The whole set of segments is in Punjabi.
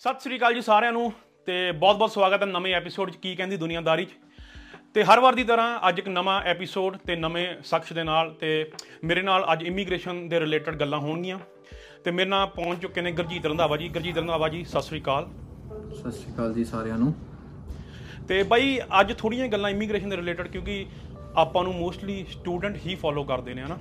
ਸਤਿ ਸ੍ਰੀ ਅਕਾਲ ਜੀ ਸਾਰਿਆਂ ਨੂੰ ਤੇ ਬਹੁਤ-ਬਹੁਤ ਸਵਾਗਤ ਹੈ ਨਵੇਂ ਐਪੀਸੋਡ 'ਚ ਕੀ ਕਹਿੰਦੀ ਦੁਨੀਆਦਾਰੀ 'ਚ। ਤੇ ਹਰ ਵਾਰ ਦੀ ਤਰ੍ਹਾਂ ਅੱਜ ਇੱਕ ਨਵਾਂ ਐਪੀਸੋਡ ਤੇ ਨਵੇਂ ਸ਼ਖਸ ਦੇ ਨਾਲ ਤੇ ਮੇਰੇ ਨਾਲ ਅੱਜ ਇਮੀਗ੍ਰੇਸ਼ਨ ਦੇ ਰਿਲੇਟਡ ਗੱਲਾਂ ਹੋਣਗੀਆਂ। ਤੇ ਮੇਰੇ ਨਾਲ ਪਹੁੰਚ ਚੁੱਕੇ ਨੇ ਗੁਰਜੀਤ ਰੰਧਾਵਾ ਜੀ। ਗੁਰਜੀਤ ਰੰਧਾਵਾ ਜੀ ਸਤਿ ਸ੍ਰੀ ਅਕਾਲ। ਸਤਿ ਸ਼੍ਰੀ ਅਕਾਲ ਜੀ ਸਾਰਿਆਂ ਨੂੰ। ਤੇ ਬਾਈ ਅੱਜ ਥੋੜੀਆਂ ਗੱਲਾਂ ਇਮੀਗ੍ਰੇਸ਼ਨ ਦੇ ਰਿਲੇਟਡ ਕਿਉਂਕਿ ਆਪਾਂ ਨੂੰ ਮੋਸਟਲੀ ਸਟੂਡੈਂਟ ਹੀ ਫੋਲੋ ਕਰਦੇ ਨੇ ਹਨਾ?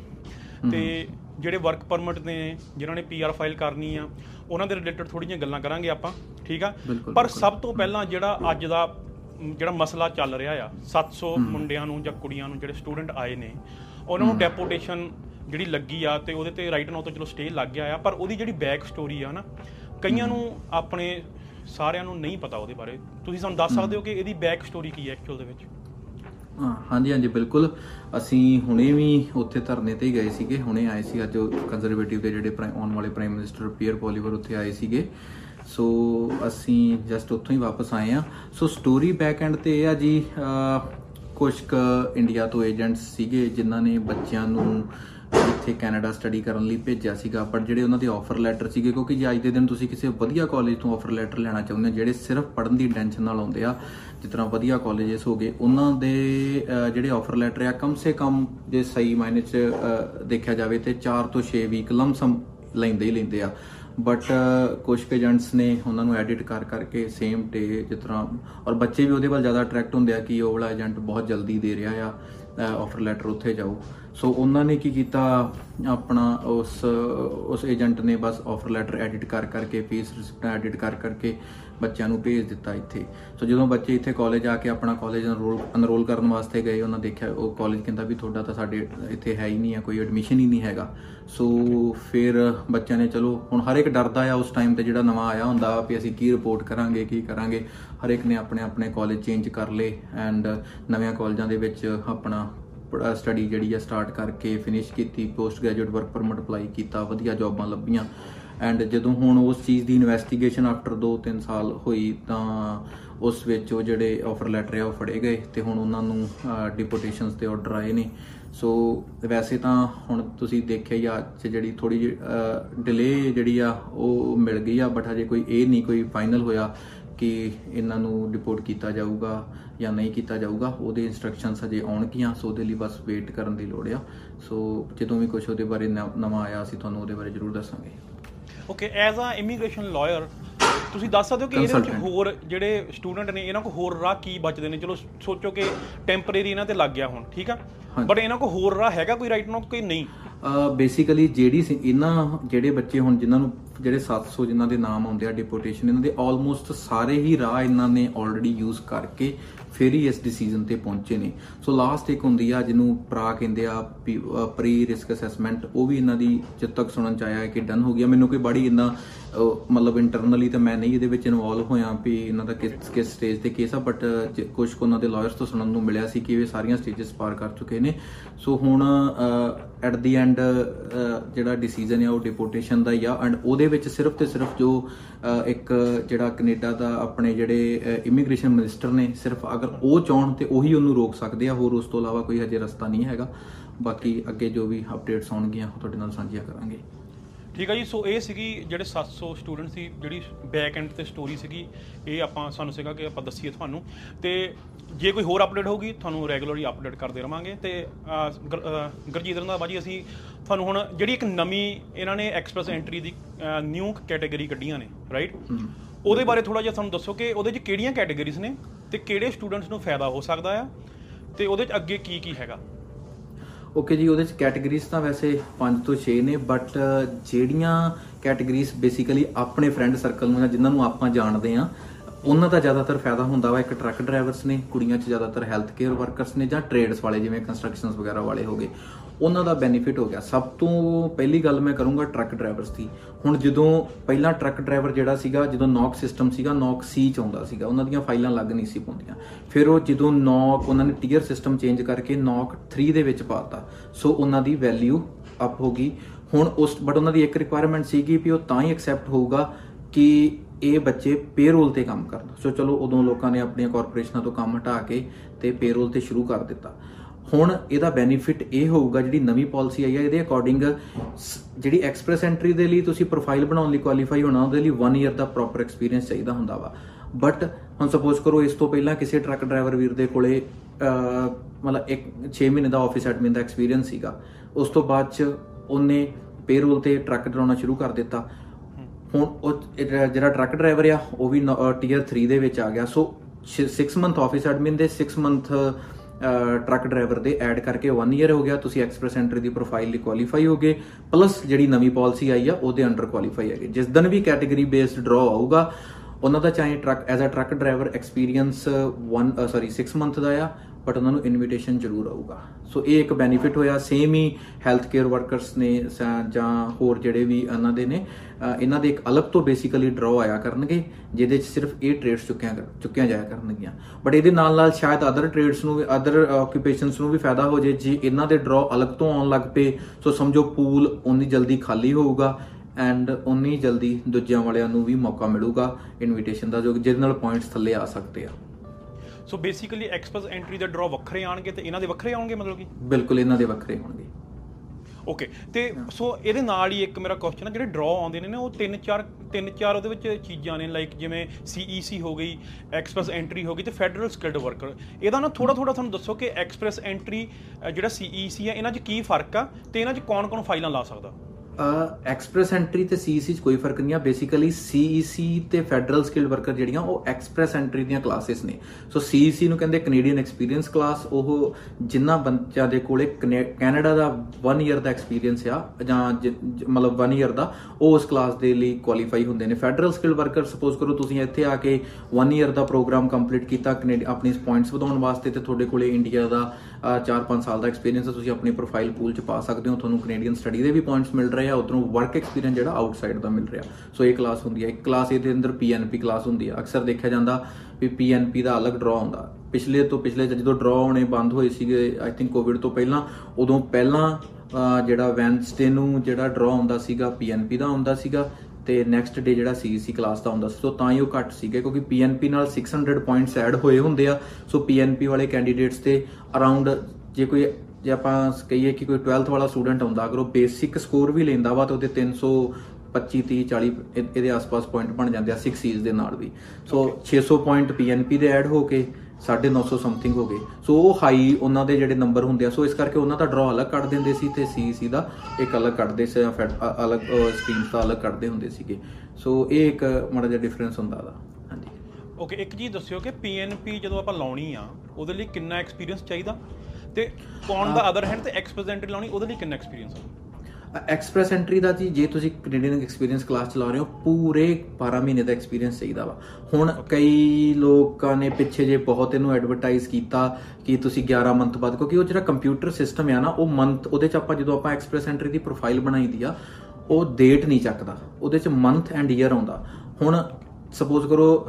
ਤੇ ਜਿਹੜੇ ਵਰਕ ਪਰਮਿਟ ਨੇ ਜਿਨ੍ਹਾਂ ਨੇ ਪੀਆਰ ਫਾਈਲ ਕਰਨੀ ਆ ਉਹਨਾਂ ਦੇ ਰਿਲੇਟਡ ਥੋੜੀਆਂ ਗੱਲਾਂ ਕਰਾਂਗੇ ਆਪਾਂ ਠੀਕ ਆ? ਪਰ। ਸਭ ਤੋਂ ਪਹਿਲਾਂ ਜਿਹੜਾ ਅੱਜ ਦਾ ਜਿਹੜਾ ਮਸਲਾ ਚੱਲ ਰਿਹਾ ਆ 700 ਮੁੰਡਿਆਂ ਨੂੰ ਜਾਂ ਕੁੜੀਆਂ ਨੂੰ ਜਿਹੜੇ ਸਟੂਡੈਂਟ ਆਏ ਨੇ ਉਹਨਾਂ ਨੂੰ ਡੈਪੋਟੇਸ਼ਨ ਜਿਹੜੀ ਲੱਗੀ ਆ ਤੇ ਉਹਦੇ ਤੇ ਰਾਈਟ ਨਾउ ਤਾਂ ਚਲੋ ਸਟੇ ਲੱਗ ਗਿਆ ਆ ਪਰ ਉਹਦੀ ਜਿਹੜੀ ਬੈਕ ਸਟੋਰੀ ਆ ਨਾ ਕਈਆਂ ਨੂੰ ਆਪਣੇ ਸਾਰਿਆਂ ਨੂੰ ਨਹੀਂ ਪਤਾ ਉਹਦੇ ਬਾਰੇ। ਤੁਸੀਂ ਸਾਨੂੰ ਦੱਸ ਸਕਦੇ ਹੋ ਕਿ ਇਹਦੀ ਬੈਕ ਸਟੋਰੀ ਕੀ ਹੈ ਐਕਚੁਅਲ ਦੇ ਵਿੱਚ? ਹਾਂਜੀ ਹਾਂਜੀ, ਬਿਲਕੁਲ। ਅਸੀਂ ਹੁਣੇ ਵੀ ਉੱਥੇ ਧਰਨੇ ਤੇ ਹੀ ਗਏ ਸੀਗੇ। ਹੁਣੇ ਆਏ ਸੀ ਅੱਜ ਕੰਜ਼ਰਵੇਟਿਵ ਦੇ ਜਿਹੜੇ ਪ੍ਰਾਈਮ ਆਉਣ ਵਾਲੇ ਪ੍ਰਾਈਮ ਮਿਨਿਸਟਰ ਪੀਅਰ ਪੋਲੀਵਰ ਉੱਥੇ ਆਏ ਸੀਗੇ। ਸੋ, ਅਸੀਂ ਜਸਟ ਉੱਥੋਂ ਹੀ ਵਾਪਸ ਆਏ ਆ ਸੋ ਸਟੋਰੀ ਬੈਕ ਐਂਡ ਤੇ ਇਹ ਆ ਜੀ ਕੁਝ ਕੁ ਇੰਡੀਆ ਤੋਂ ਏਜੰਟਸ ਸੀਗੇ ਜਿਨ੍ਹਾਂ ਨੇ ਬੱਚਿਆਂ ਨੂੰ ਇੱਥੇ ਕੈਨੇਡਾ ਸਟੱਡੀ ਕਰਨ ਲਈ ਭੇਜਿਆ ਸੀਗਾ। ਪਰ ਜਿਹੜੇ ਉਹਨਾਂ ਦੇ ਆਫਰ ਲੈਟਰ ਸੀਗੇ, ਕਿਉਂਕਿ ਜੇ ਅੱਜ ਦੇ ਦਿਨ ਤੁਸੀਂ ਕਿਸੇ ਵਧੀਆ ਕਾਲਜ ਤੋਂ ਆਫਰ ਲੈਟਰ ਲੈਣਾ ਚਾਹੁੰਦੇ ਹੋ, ਜਿਹੜੇ ਸਿਰਫ ਪੜ੍ਹਨ ਦੀ ਟੈਨਸ਼ਨ ਨਾਲ ਆਉਂਦੇ ਆ ਜਿਸ ਤਰ੍ਹਾਂ ਵਧੀਆ ਕਾਲਜਸ ਹੋਗੇ ਉਹਨਾਂ ਦੇ ਅਹ, ਜਿਹੜੇ ਆਫਰ ਲੈਟਰ ਆ ਕਮ ਸੇ ਕਮ ਜੇ ਸਹੀ ਮਾਇਨੇ 'ਚ ਅਹ, ਦੇਖਿਆ ਜਾਵੇ ਤੇ 4 ਤੋਂ 6 ਵੀਕ ਲਮਸਮ ਲੈਂਦੇ ਹੀ ਲੈਂਦੇ ਆ। ਬਟ ਕੁਝ ਏਜੰਟਸ ਨੇ ਉਹਨਾਂ ਨੂੰ ਐਡਿਟ ਕਰ ਕਰਕੇ ਸੇਮ ਡੇ ਜਿਸ ਤਰ੍ਹਾਂ ਔਰ ਬੱਚੇ ਵੀ ਉਹਦੇ ਵੱਲ ਜ਼ਿਆਦਾ ਅਟਰੈਕਟ ਹੁੰਦੇ ਆ ਕਿ ਉਹ ਵਾਲਾ ਏਜੰਟ ਬਹੁਤ ਜਲਦੀ ਦੇ ਰਿਹਾ ਆ ਆਫਰ ਲੈਟਰ ਉੱਥੇ ਜਾਓ। ਸੋ ਉਹਨਾਂ ਨੇ ਕੀ ਕੀਤਾ? ਆਪਣਾ ਉਸ ਉਸ ਏਜੰਟ ਨੇ ਬਸ ਆਫਰ ਲੈਟਰ ਐਡਿਟ ਕਰ ਕਰਕੇ ਫੀਸ ਰਿਸਿਪਟਾਂ ਐਡਿਟ ਕਰ ਕਰਕੇ ਬੱਚਿਆਂ ਨੂੰ ਭੇਜ ਦਿੱਤਾ ਇੱਥੇ। ਸੋ ਜਦੋਂ ਬੱਚੇ ਇੱਥੇ ਕਾਲਜ ਆ ਕੇ ਆਪਣਾ ਕਾਲਜ ਅਨਰੋਲ ਅਨਰੋਲ ਕਰਨ ਵਾਸਤੇ ਗਏ, ਉਹਨਾਂ ਦੇਖਿਆ ਉਹ ਕਾਲਜ ਕਹਿੰਦਾ ਵੀ ਤੁਹਾਡਾ ਤਾਂ ਸਾਡੇ ਇੱਥੇ ਹੈ ਹੀ ਨਹੀਂ ਆ, ਕੋਈ ਐਡਮਿਸ਼ਨ ਹੀ ਨਹੀਂ ਹੈਗਾ। ਸੋ ਫਿਰ ਬੱਚਿਆਂ ਨੇ ਚਲੋ, ਹੁਣ ਹਰ ਇੱਕ ਡਰਦਾ ਆ ਉਸ ਟਾਈਮ ਤੇ ਜਿਹੜਾ ਨਵਾਂ ਆਇਆ ਹੁੰਦਾ ਵੀ ਅਸੀਂ ਕੀ ਰਿਪੋਰਟ ਕਰਾਂਗੇ, ਕੀ ਕਰਾਂਗੇ। ਹਰ ਇੱਕ ਨੇ ਆਪਣੇ ਆਪਣੇ ਕਾਲਜ ਚੇਂਜ ਕਰ ਲਏ ਐਂਡ ਨਵੇਂ ਕਾਲਜਾਂ ਦੇ ਵਿੱਚ ਆਪਣਾ ਸਟੱਡੀ ਜਿਹੜੀ ਆ ਸਟਾਰਟ ਕਰਕੇ ਫਿਨਿਸ਼ ਕੀਤੀ post graduate work permit apply ਕੀਤਾ, ਵਧੀਆ ਜੌਬਾਂ ਲੱਭੀਆਂ। ਐਂਡ ਜਦੋਂ ਹੁਣ ਉਸ ਚੀਜ਼ ਦੀ ਇਨਵੈਸਟੀਗੇਸ਼ਨ ਆਫਟਰ 2-3 ਸਾਲ ਹੋਈ ਤਾਂ ਉਸ ਵਿੱਚ ਉਹ ਜਿਹੜੇ ਆਫਰ ਲੈਟਰ ਆ ਉਹ ਫੜੇ ਗਏ ਤੇ ਹੁਣ ਉਹਨਾਂ ਨੂੰ ਡਿਪੋਟੇਸ਼ਨਸ ਤੇ ਆਰਡਰ ਆਏ ਨੇ। ਸੋ ਵੈਸੇ ਤਾਂ ਹੁਣ ਤੁਸੀਂ ਦੇਖਿਆ ਹੀ ਆ, ਅੱਜ ਜਿਹੜੀ ਥੋੜੀ ਜਿਹੀ ਡਿਲੇ ਜਿਹੜੀ ਆ ਉਹ ਮਿਲ ਗਈ ਆ ਬਟ ਹਜੇ ਕੋਈ ਇਹ ਨਹੀਂ ਕੋਈ ਫਾਈਨਲ ਹੋਇਆ ਕਿ ਇਹਨਾਂ ਨੂੰ ਰਿਪੋਰਟ ਕੀਤਾ ਜਾਊਗਾ ਜਾਂ ਨਹੀਂ ਕੀਤਾ ਜਾਊਗਾ। ਉਹਦੇ ਇਨਸਟਰਕਸ਼ਨਸ ਹਜੇ ਆਉਣਗੀਆਂ ਸੋ ਉਹਦੇ ਲਈ ਬਸ ਵੇਟ ਕਰਨ ਦੀ ਲੋੜ ਆ। ਸੋ ਜਦੋਂ ਵੀ ਕੁਝ ਉਹਦੇ ਬਾਰੇ ਨ- ਨਵਾਂ ਆਇਆ, ਅਸੀਂ ਤੁਹਾਨੂੰ ਉਹਦੇ ਬਾਰੇ ਜ਼ਰੂਰ ਦੱਸਾਂਗੇ। Okay as a immigration lawyer ਤੁਸੀਂ ਦੱਸ ਸਕਦੇ ਹੋ ਕਿ ਇਹਦੇ ਵਿੱਚ. ਹੋਰ ਜਿਹੜੇ ਸਟੂਡੈਂਟ ਨੇ ਇਹਨਾਂ ਕੋਲ ਹੋਰ ਰਾਹ ਕੀ ਬਚਦੇ ਨੇ ਚਲੋ ਸੋਚੋ ਕਿ ਟੈਂਪਰੇਰੀ ਇਹਨਾਂ ਤੇ ਲੱਗ ਗਿਆ ਹੁਣ ਠੀਕ ਆ। ਬਟ ਇਹਨਾਂ ਕੋਲ ਹੋਰ ਰਾਹ ਹੈਗਾ ਕੋਈ ਰਾਈਟ ਨਾउ ਕਿ ਨਹੀਂ ਬੇਸਿਕਲੀ ਜਿਹੜੀ ਇਹਨਾਂ ਜਿਹੜੇ ਬੱਚੇ ਹੁਣ ਜਿਨ੍ਹਾਂ ਨੂੰ ਜਿਹੜੇ 700 ਜਿਨ੍ਹਾਂ ਦੇ ਨਾਮ ਆਉਂਦੇ ਆ ਡਿਪੋਟੇਸ਼ਨ ਇਹਨਾਂ ਦੇ ਆਲਮੋਸਟ ਸਾਰੇ ਹੀ ਰਾਹ ਇਹਨਾਂ ਨੇ ਆਲਰੇਡੀ ਯੂਜ਼ ਕਰਕੇ ਫਿਰ ਹੀ ਇਸ ਡਿਸੀਜਨ ਤੇ ਪਹੁੰਚੇ ਨੇ। ਸੋ ਲਾਸਟ ਇੱਕ ਹੁੰਦੀ ਆ ਜਿਹਨੂੰ ਪ੍ਰਾ ਕਹਿੰਦੇ ਆ ਪ੍ਰੀ ਰਿਸਕ ਅਸੈਸਮੈਂਟ ਉਹ ਵੀ ਇਹਨਾਂ ਦੀ ਜਦ ਤੱਕ ਸੁਣਨ ਚ ਆਇਆ ਹੈ ਕਿ ਡਨ ਹੋ ਗਿਆ ਮੈਨੂੰ ਕੋਈ ਬੜੀ ਇੰਨਾ ਅਹ, ਮਤਲਬ ਇੰਟਰਨਲੀ ਤਾਂ ਮੈਂ ਨਹੀਂ ਇਹਦੇ ਵਿੱਚ ਇਨਵੋਲਵ ਹੋਇਆ ਵੀ ਇਹਨਾਂ ਦਾ ਕਿਸ ਕਿਸ ਸਟੇਜ ਤੇ ਕੇਸ ਆ ਬਟ ਕੁਝ ਕੁ ਉਹਨਾਂ ਦੇ ਲਾਇਰਸ ਤੋਂ ਸੁਣਨ ਨੂੰ ਮਿਲਿਆ ਸੀ ਕਿ ਇਹ ਸਾਰੀਆਂ ਸਟੇजेस ਪਾਰ ਕਰ ਚੁੱਕੇ ਨੇ। ਸੋ ਹੁਣ ਐਟ ਦੀ ਐਂਡ ਜਿਹੜਾ ਡਿਸੀਜਨ ਹੈ ਉਹ ਡਿਪੋਰਟੇਸ਼ਨ ਦਾ ਹੀ ਆ ਐਂਡ ਉਹਦੇ ਵਿੱਚ ਸਿਰਫ ਤੇ ਸਿਰਫ ਜੋ ਅਹ, ਇੱਕ ਜਿਹੜਾ ਕੈਨੇਡਾ ਦਾ ਆਪਣੇ ਜਿਹੜੇ ਇਮੀਗ੍ਰੇਸ਼ਨ ਮਿਨਿਸਟਰ ਨੇ ਸਿਰਫ ਅਗਰ ਉਹ ਚਾਹਣ ਤੇ ਉਹੀ ਉਹਨੂੰ ਰੋਕ ਸਕਦੇ ਆ ਹੋਰ ਉਸ ਤੋਂ ਇਲਾਵਾ ਕੋਈ ਹਜੇ ਰਸਤਾ ਨਹੀਂ ਹੈਗਾ। ਬਾਕੀ ਅੱਗੇ ਜੋ ਵੀ ਅਪਡੇਟਸ ਆਉਣਗੀਆਂ ਉਹ ਤੁਹਾਡੇ ਨਾਲ ਸਾਂਝੀਆਂ ਕਰਾਂਗੇ। ਠੀਕ ਆ ਜੀ? ਸੋ ਇਹ ਸੀਗੀ ਜਿਹੜੇ 700 ਸਟੂਡੈਂਟ ਸੀ ਜਿਹੜੀ ਬੈਕ ਐਂਡ ਤੇ ਸਟੋਰੀ ਸੀਗੀ ਇਹ ਆਪਾਂ ਸਾਨੂੰ ਸੀਗਾ ਕਿ ਆਪਾਂ ਦੱਸੀਏ ਤੁਹਾਨੂੰ। ਤੇ ਜੇ ਕੋਈ ਹੋਰ ਅਪਡੇਟ ਹੋਊਗੀ ਤੁਹਾਨੂੰ ਰੈਗੂਲਰਲੀ ਅਪਡੇਟ ਕਰਦੇ ਰਵਾਂਗੇ। ਤੇ ਅਹ, ਗੁਰ- ਅਹ, ਗੁਰਜੀਤ ਰੰਧਾਵਾ ਜੀ ਅਸੀਂ ਤੁਹਾਨੂੰ ਹੁਣ ਜਿਹੜੀ ਇੱਕ ਨਵੀਂ ਇਹਨਾਂ ਨੇ ਐਕਸਪ੍ਰੈਸ ਐਂਟਰੀ ਦੀ ਨਿਊ ਕੈਟਾਗਰੀ ਕੱਢੀਆਂ ਨੇ ਰਾਈਟ ਉਹਦੇ ਬਾਰੇ ਥੋੜਾ ਜਿਹਾ ਸਾਨੂੰ ਦੱਸੋ ਕਿ ਉਹਦੇ 'ਚ ਕਿਹੜੀਆਂ ਕੈਟਾਗਰੀਜ਼ ਨੇ ਤੇ ਕਿਹੜੇ ਸਟੂਡੈਂਟਸ ਨੂੰ ਫਾਇਦਾ ਹੋ ਸਕਦਾ ਆ ਤੇ ਉਹਦੇ 'ਚ ਅੱਗੇ ਕੀ ਕੀ ਹੈਗਾ? ਓਕੇ ਜੀ, ਉਹਦੇ ਚ ਕੈਟਾਗਰੀਜ਼ ਤਾਂ ਵੈਸੇ 5 ਤੋਂ 6 ਨੇ ਬਟ ਜਿਹੜੀਆਂ ਕੈਟਾਗਰੀਜ਼ ਬੇਸਿਕਲੀ ਆਪਣੇ ਫਰੈਂਡ ਸਰਕਲ ਨੂੰ ਜਾਂ ਜਿਨ੍ਹਾਂ ਨੂੰ ਆਪਾਂ ਜਾਣਦੇ ਆ ਉਹਨਾਂ ਦਾ ਜ਼ਿਆਦਾਤਰ ਫਾਇਦਾ ਹੁੰਦਾ ਵਾ ਇੱਕ ਟਰੱਕ ਡਰਾਈਵਰਸ ਨੇ, ਕੁੜੀਆਂ 'ਚ ਜ਼ਿਆਦਾਤਰ ਹੈਲਥ ਕੇਅਰ ਵਰਕਰਸ ਨੇ ਜਾਂ ਟ੍ਰੇਡਸ ਵਾਲੇ, ਜਿਵੇਂ ਕੰਸਟਰਕਸ਼ਨਸ ਵਗੈਰਾ ਵਾਲੇ ਹੋਗੇ ਉਹਨਾਂ ਦਾ ਬੈਨੀਫਿਟ ਹੋ ਗਿਆ। ਸਭ ਤੋਂ ਪਹਿਲੀ ਗੱਲ ਮੈਂ ਕਰੂੰਗਾ ਟਰੱਕ ਡਰਾਈਵਰਸ ਦੀ। ਹੁਣ ਜਦੋਂ ਪਹਿਲਾਂ ਟਰੱਕ ਡਰਾਈਵਰ ਜਿਹੜਾ ਸੀਗਾ, ਜਦੋਂ ਨੌਕ ਸਿਸਟਮ ਸੀਗਾ ਨੌਕ ਸੀ ਚ ਆਉਂਦਾ ਸੀਗਾ, ਉਹਨਾਂ ਦੀਆਂ ਫਾਈਲਾਂ ਲੱਗ ਨਹੀਂ ਸੀ ਪਾਉਂਦੀਆਂ। ਫਿਰ ਉਹ ਜਦੋਂ ਨੌਕ ਉਹਨਾਂ ਨੇ ਟੀਅਰ ਸਿਸਟਮ ਚੇਂਜ ਕਰਕੇ ਨੌਕ 3 ਦੇ ਵਿੱਚ ਪਾਤਾ ਸੋ ਉਹਨਾਂ ਦੀ ਵੈਲਿਊ ਅਪ ਹੋ ਗਈ। ਹੁਣ ਉਸ ਬਟ ਉਹਨਾਂ ਦੀ ਇੱਕ ਰਿਕੁਆਇਰਮੈਂਟ ਸੀਗੀ ਵੀ ਉਹ ਤਾਂ ਹੀ ਐਕਸੈਪਟ ਹੋਊਗਾ ਕਿ ਇਹ ਬੱਚੇ ਪੇਰੋਲ ਤੇ ਕੰਮ ਕਰਨ ਸੋ ਚਲੋ ਉਦੋਂ ਲੋਕਾਂ ਨੇ ਆਪਣੀਆਂ ਕਾਰਪੋਰੇਸ਼ਨਾਂ ਤੋਂ ਕੰਮ ਹਟਾ ਕੇ ਤੇ ਪੇਰੋਲ ਤੇ ਸ਼ੁਰੂ ਕਰ ਦਿੱਤਾ। ਹੁਣ ਇਹਦਾ ਬੈਨੀਫਿਟ ਇਹ ਹੋਊਗਾ ਜਿਹੜੀ ਨਵੀਂ ਪਾਲਿਸੀ ਆਈ ਹੈ ਇਹਦੇ ਅਕੋਰਡਿੰਗ ਜਿਹੜੀ ਐਕਸਪ੍ਰੈਸ ਐਂਟਰੀ ਦੇ ਲਈ ਤੁਸੀਂ ਪ੍ਰੋਫਾਈਲ ਬਣਾਉਣ ਲਈ ਕੁਆਲੀਫਾਈ ਹੋਣਾ ਉਹਦੇ ਲਈ 1 ਇਅਰ ਦਾ ਪ੍ਰੋਪਰ ਐਕਸਪੀਰੀਅੰਸ ਚਾਹੀਦਾ ਹੁੰਦਾ ਵਾ। ਬਟ ਹੁਣ ਸਪੋਜ਼ ਕਰੋ ਇਸ ਤੋਂ ਪਹਿਲਾਂ ਕਿਸੇ ਟਰੱਕ ਡਰਾਈਵਰ ਵੀਰ ਦੇ ਕੋਲੇ ਅਹ, ਮਤਲਬ ਇੱਕ 6 ਮਹੀਨੇ ਦਾ ਆਫਿਸ ਐਡਮਿਨ ਦਾ ਐਕਸਪੀਰੀਅੰਸ ਸੀਗਾ। ਉਸ ਤੋਂ ਬਾਅਦ ਚ ਉਹਨੇ ਪੇਰੋਲ ਤੇ ਟਰੱਕ ਚਲਾਉਣਾ ਸ਼ੁਰੂ ਕਰ ਦਿੱਤਾ। ਹੁਣ ਉਹ ਜਿਹੜਾ ਜਿਹੜਾ ਟਰੱਕ ਡਰਾਈਵਰ ਆ ਉਹ ਵੀ ਟੀਅਰ 3 ਦੇ ਵਿੱਚ ਆ ਗਿਆ। ਸੋ 6 ਮੰਥ ਆਫਿਸ ਐਡਮਿਨ ਦੇ 6 ਮੰਥ ਟਰੱਕ ਡਰਾਈਵਰ ਦੇ ਐਡ ਕਰਕੇ 1 ਇਅਰ ਹੋ ਗਿਆ, ਤੁਸੀਂ ਐਕਸਪ੍ਰੈਸ ਐਂਟਰੀ ਦੀ ਪ੍ਰੋਫਾਈਲ ਲਈ ਕੁਆਲੀਫਾਈ ਹੋਗੇ ਪਲੱਸ ਜਿਹੜੀ ਨਵੀਂ ਪਾਲਿਸੀ ਆਈ ਆ, ਉਹਦੇ ਅੰਡਰ ਕੁਆਲੀਫਾਈ ਹੈਗੇ। ਜਿਸ ਦਿਨ ਵੀ ਕੈਟਾਗਰੀ ਬੇਸਡ ਡਰਾ ਆਊਗਾ, ਉਹਨਾਂ ਦਾ ਚਾਹੇ truck as a truck driver experience 1 sorry 6 month ਦਾ ਆ ਬਟ ਉਹਨਾਂ ਨੂੰ ਇਨਵੀਟੇਸ਼ਨ ਜ਼ਰੂਰ ਆਊਗਾ। ਸੋ ਇਹ ਇੱਕ ਬੈਨੀਫਿਟ ਹੋਇਆ। ਸੇਮ ਹੀ ਹੈਲਥ ਕੇਅਰ ਵਰਕਰਸ ਨੇ ਸ- ਜਾਂ ਹੋਰ ਜਿਹੜੇ ਵੀ ਇਹਨਾਂ ਦੇ ਨੇ ਅ, ਇਹਨਾਂ ਦੇ ਇੱਕ ਅਲੱਗ ਤੋਂ ਬੇਸਿਕਲੀ ਡਰਾ ਆਇਆ ਕਰਨਗੇ ਜਿਹਦੇ ਚ ਸਿਰਫ ਇਹ ਟ੍ਰੇਡਸ ਚੁੱਕਿਆ ਕਰ- ਚੁੱਕਿਆ ਜਾਇਆ ਕਰਨਗੀਆਂ। ਬਟ ਇਹਦੇ ਨਾਲ ਨਾਲ ਸ਼ਾਇਦ ਅਦਰ ਟ੍ਰੇਡਸ ਨੂੰ ਵੀ ਅਦਰ ਆਕੂਪੇਸ਼ਨਸ ਨੂੰ ਵੀ ਫਾਇਦਾ ਹੋ ਜੇ ਜੇ ਇਹਨਾਂ ਦੇ ਡਰਾ ਅਲੱਗ ਤੋਂ ਆਉਣ ਲੱਗ ਪਏ। ਸੋ ਸਮਝੋ ਪੂਲ ਉਨੀ ਜਲਦੀ ਖਾਲੀ ਹੋਊਗਾ ਐਂਡ ਉਨੀ ਜਲਦੀ ਦੂਜਿਆਂ ਵਾਲਿਆਂ ਨੂੰ ਵੀ ਮੌਕਾ ਮਿਲੂਗਾ ਇਨਵੀਟੇਸ਼ਨ ਦਾ ਜੋ ਜਿਹਦੇ ਨਾਲ ਪੁਆਇੰਟਸ ਥੱਲੇ ਆ ਸਕਦੇ ਆ। ਸੋ ਬੇਸਿਕਲੀ ਐਕਸਪ੍ਰੈਸ ਐਂਟਰੀ ਦੇ ਡਰਾ ਵੱਖਰੇ ਆਣਗੇ ਤੇ ਇਹਨਾਂ ਦੇ ਵੱਖਰੇ ਆਉਣਗੇ ਮਤਲਬ ਕਿ? ਬਿਲਕੁਲ ਇਹਨਾਂ ਦੇ ਵੱਖਰੇ ਹੋਣਗੇ। ਓਕੇ ਤੇ ਸੋ ਇਹਦੇ ਨਾਲ ਹੀ ਇੱਕ ਮੇਰਾ ਕੁਐਸਚਨ ਹੈ ਜਿਹੜੇ ਡਰਾ ਆਉਂਦੇ ਨੇ ਨਾ ਉਹ ਤਿੰਨ ਚਾਰ ਤਿੰਨ ਚਾਰ ਉਹਦੇ ਵਿੱਚ ਚੀਜ਼ਾਂ ਨੇ ਲਾਈਕ ਜਿਵੇਂ ਸੀਈਸੀ ਹੋ ਗਈ ਐਕਸਪ੍ਰੈਸ ਐਂਟਰੀ ਹੋ ਗਈ ਤੇ ਫੈਡਰਲ ਸਕਿਲਡ ਵਰਕਰ ਇਹਦਾ ਨਾ ਥੋੜਾ ਥੋੜਾ ਤੁਹਾਨੂੰ ਦੱਸੋ ਕਿ ਐਕਸਪ੍ਰੈਸ ਐਂਟਰੀ ਜਿਹੜਾ ਸੀਈਸੀ ਹੈ ਇਹਨਾਂ 'ਚ ਕੀ ਫ਼ਰਕ ਆ ਤੇ ਇਹਨਾਂ 'ਚ ਕੌਣ-ਕੌਣ ਫਾਈਲਾਂ ਲਾ ਸਕਦਾ? ਐਕਸਪ੍ਰੈਸ ਐਂਟਰੀ ਤੇ ਸੀਈਸੀ ਚ ਕੋਈ ਫ਼ਰਕ ਨਹੀਂ ਆ। ਬੇਸਿਕਲੀ ਸੀਈਸੀ ਤੇ ਫੈਡਰਲ ਸਕਿਲਡ ਵਰਕਰ ਜਿਹੜੀਆਂ, ਉਹ ਐਕਸਪ੍ਰੈਸ ਐਂਟਰੀ ਦੀਆਂ ਕਲਾਸਿਸ ਨੇ। ਸੋ ਸੀਈਸੀ ਨੂੰ ਕਹਿੰਦੇ ਕੈਨੇਡੀਅਨ ਐਕਸਪੀਰੀਅੰਸ ਕਲਾਸ ਉਹ ਜਿਨ੍ਹਾਂ ਬੱਚਿਆਂ ਦੇ ਕੋਲੇ ਕਨੇ- ਕੈਨੇਡਾ ਦਾ 1 ਇਅਰ ਦਾ ਐਕਸਪੀਰੀਅੰਸ ਆ, ਜਾਂ ਜਿ- ਜ- ਮਤਲਬ 1 ਇਅਰ ਦਾ, ਉਹ ਉਸ ਕਲਾਸ ਦੇ ਲਈ ਕੁਆਲੀਫਾਈ ਹੁੰਦੇ ਨੇ। ਫੈਡਰਲ ਸਕਿਲਡ ਵਰਕਰ ਸਪੋਜ਼ ਕਰੋ ਤੁਸੀਂ ਇੱਥੇ ਆ ਕੇ 1 ਇਅਰ ਦਾ ਪ੍ਰੋਗਰਾਮ ਕੰਪਲੀਟ ਕੀਤਾ ਕੈਨੇਡੀ ਆਪਣੀ ਪੁਆਇੰਟਸ ਵਧਾਉਣ ਵਾਸਤੇ ਤੇ ਤੁਹਾਡੇ ਕੋਲੇ ਇੰਡੀਆ ਦਾ 4-5 ਸਾਲ ਦਾ ਐਕਸਪੀਰੀਅੰਸ ਹੈ ਤੁਸੀਂ ਆਪਣੀ ਪ੍ਰੋਫਾਈਲ ਪੂਲ ਚ ਪਾ ਸਕਦੇ ਹੋ। ਤੁਹਾਨੂੰ ਕੈਨੇਡੀਅਨ ਸਟੱਡੀ ਦੇ ਵੀ ਪੁਆਇੰਟਸ ਮਿਲ ਰਹੇ ਆ ਉਧਰੋਂ ਵਰਕ ਐਕਸਪੀਰੀਅੰਸ ਜਿਹੜਾ ਆਊਟਸਾਈਡ ਦਾ ਮਿਲ ਰਿਹਾ। ਸੋ ਇਹ ਕਲਾਸ ਹੁੰਦੀ ਹੈ। ਇੱਕ ਕਲਾਸ ਇਹਦੇ ਅੰਦਰ ਪੀਐਨਪੀ ਕਲਾਸ ਹੁੰਦੀ ਹੈ। ਅਕਸਰ ਦੇਖਿਆ ਜਾਂਦਾ ਵੀ ਪੀਐਨਪੀ ਦਾ ਅਲੱਗ ਡਰਾ ਹੁੰਦਾ। ਪਿਛਲੇ ਤੋਂ ਪਿਛਲੇ ਜਦੋਂ ਡਰਾ ਹੋਣੇ ਬੰਦ ਹੋਏ ਸੀਗੇ ਆਈ ਥਿੰਕ ਕੋਵਿਡ ਤੋਂ ਪਹਿਲਾਂ ਉਦੋਂ ਪਹਿਲਾਂ ਅਹ, ਜਿਹੜਾ ਵੈਨਸਡੇ ਨੂੰ ਜਿਹੜਾ ਡਰਾ ਹੁੰਦਾ ਸੀਗਾ ਪੀਐਨਪੀ ਦਾ ਹੁੰਦਾ ਸੀਗਾ ਤੇ ਨੈਕਸਟ ਡੇ ਜਿਹੜਾ ਸੀਸੀ ਕਲਾਸ ਦਾ ਹੁੰਦਾ ਸੀ। ਸੋ ਤਾਂ ਹੀ ਉਹ ਘੱਟ ਸੀਗੇ ਕਿਉਂਕਿ ਪੀਐਨਪੀ ਨਾਲ 600 ਪੁਆਇੰਟਸ ਐਡ ਹੋਏ ਹੁੰਦੇ ਆ। ਸੋ ਪੀਐਨਪੀ ਵਾਲੇ ਕੈਂਡੀਡੇਟਸ ਤੇ ਅਰਾਊਂਡ ਜੇ ਕੋਈ ਜੇ ਆਪਾਂ ਕਹੀਏ ਕਿ ਕੋਈ 12th ਵਾਲਾ ਸਟੂਡੈਂਟ ਹੁੰਦਾ ਅਗਰ ਉਹ ਬੇਸਿਕ ਸਕੋਰ ਵੀ ਲੈਂਦਾ ਵਾ ਤਾਂ ਉਹਦੇ 325 30 40 ਇਹ- ਇਹਦੇ ਆਸ-ਪਾਸ ਪੁਆਇੰਟ ਬਣ ਜਾਂਦੇ ਆ 6 ਸੀਜ਼ ਦੇ ਨਾਲ ਵੀ। ਸੋ 600 ਪੁਆਇੰਟ ਪੀਐਨਪੀ ਦੇ ਐਡ ਹੋ ਕੇ 950 ਸਮਥਿੰਗ ਹੋ ਗਏ। ਸੋ ਉਹ ਹਾਈ ਉਹਨਾਂ ਦੇ ਜਿਹੜੇ ਨੰਬਰ ਹੁੰਦੇ ਆ ਸੋ ਇਸ ਕਰਕੇ ਉਹਨਾਂ ਦਾ ਡਰਾ ਅਲੱਗ ਕੱਢ ਦਿੰਦੇ ਸੀ ਤੇ ਸੀਸੀ ਦਾ ਇੱਕ ਅਲੱਗ ਕੱਢਦੇ ਸੀ ਜਾਂ ਅਲੱਗ ਸਟ੍ਰੀਮਸ ਦਾ ਅਲੱਗ ਕੱਢਦੇ ਹੁੰਦੇ ਸੀਗੇ। ਸੋ ਇਹ ਇੱਕ ਮਾੜਾ ਜਿਹਾ ਡਿਫਰੈਂਸ ਹੁੰਦਾ ਦਾ ਹਾਂਜੀ। ਓਕੇ ਇੱਕ ਚੀਜ਼ ਦੱਸਿਓ ਕਿ ਪੀਐਨਪੀ ਜਦੋਂ ਆਪਾਂ ਲਾਉਣੀ ਆ ਉਹਦੇ ਲਈ ਕਿੰਨਾ ਐਕਸਪੀਰੀਅੰਸ ਚਾਹੀਦਾ? ਤੇ ਔਨ ਦਾ ਅਦਰ ਹੈਂਡ ਤੇ ਐਕਸਪ੍ਰੈਸ ਐਂਟਰੀ ਲਾਉਣੀ ਉਹਦੇ ਲਈ ਕਿੰਨਾ ਐਕਸਪੀਰੀਅੰਸ ਆ? ਐਕਸਪ੍ਰੈਸ ਐਂਟਰੀ ਦਾ ਜੀ ਜੇ ਤੁਸੀਂ ਕੈਨੇਡੀਅਨ ਐਕਸਪੀਰੀਅੰਸ ਕਲਾਸ ਚਲਾ ਰਹੇ ਹੋ ਪੂਰੇ 12 ਮਹੀਨੇ ਦਾ ਐਕਸਪੀਰੀਅੰਸ ਚਾਹੀਦਾ ਵਾ। ਹੁਣ ਕਈ ਲੋਕਾਂ ਨੇ ਪਿੱਛੇ ਜੇ ਬਹੁਤ ਇਹਨੂੰ ਐਡਵਰਟਾਈਜ਼ ਕੀਤਾ ਕਿ ਤੁਸੀਂ 11 ਮੰਥ ਬਾਅਦ ਕਿਉਂਕਿ ਉਹ ਜਿਹੜਾ ਕੰਪਿਊਟਰ ਸਿਸਟਮ ਆ ਨਾ ਉਹ ਮੰਥ ਉਹਦੇ ਚ ਆਪਾਂ ਜਦੋਂ ਆਪਾਂ ਐਕਸਪ੍ਰੈਸ ਐਂਟਰੀ ਦੀ ਪ੍ਰੋਫਾਈਲ ਬਣਾਈ ਦੀ ਆ ਉਹ ਡੇਟ ਨਹੀਂ ਚੱਕਦਾ। ਉਹਦੇ ਚ ਮੰਥ ਐਂਡ ਈਅਰ ਆਉਂਦਾ। ਹੁਣ ਸਪੋਜ਼ ਕਰੋ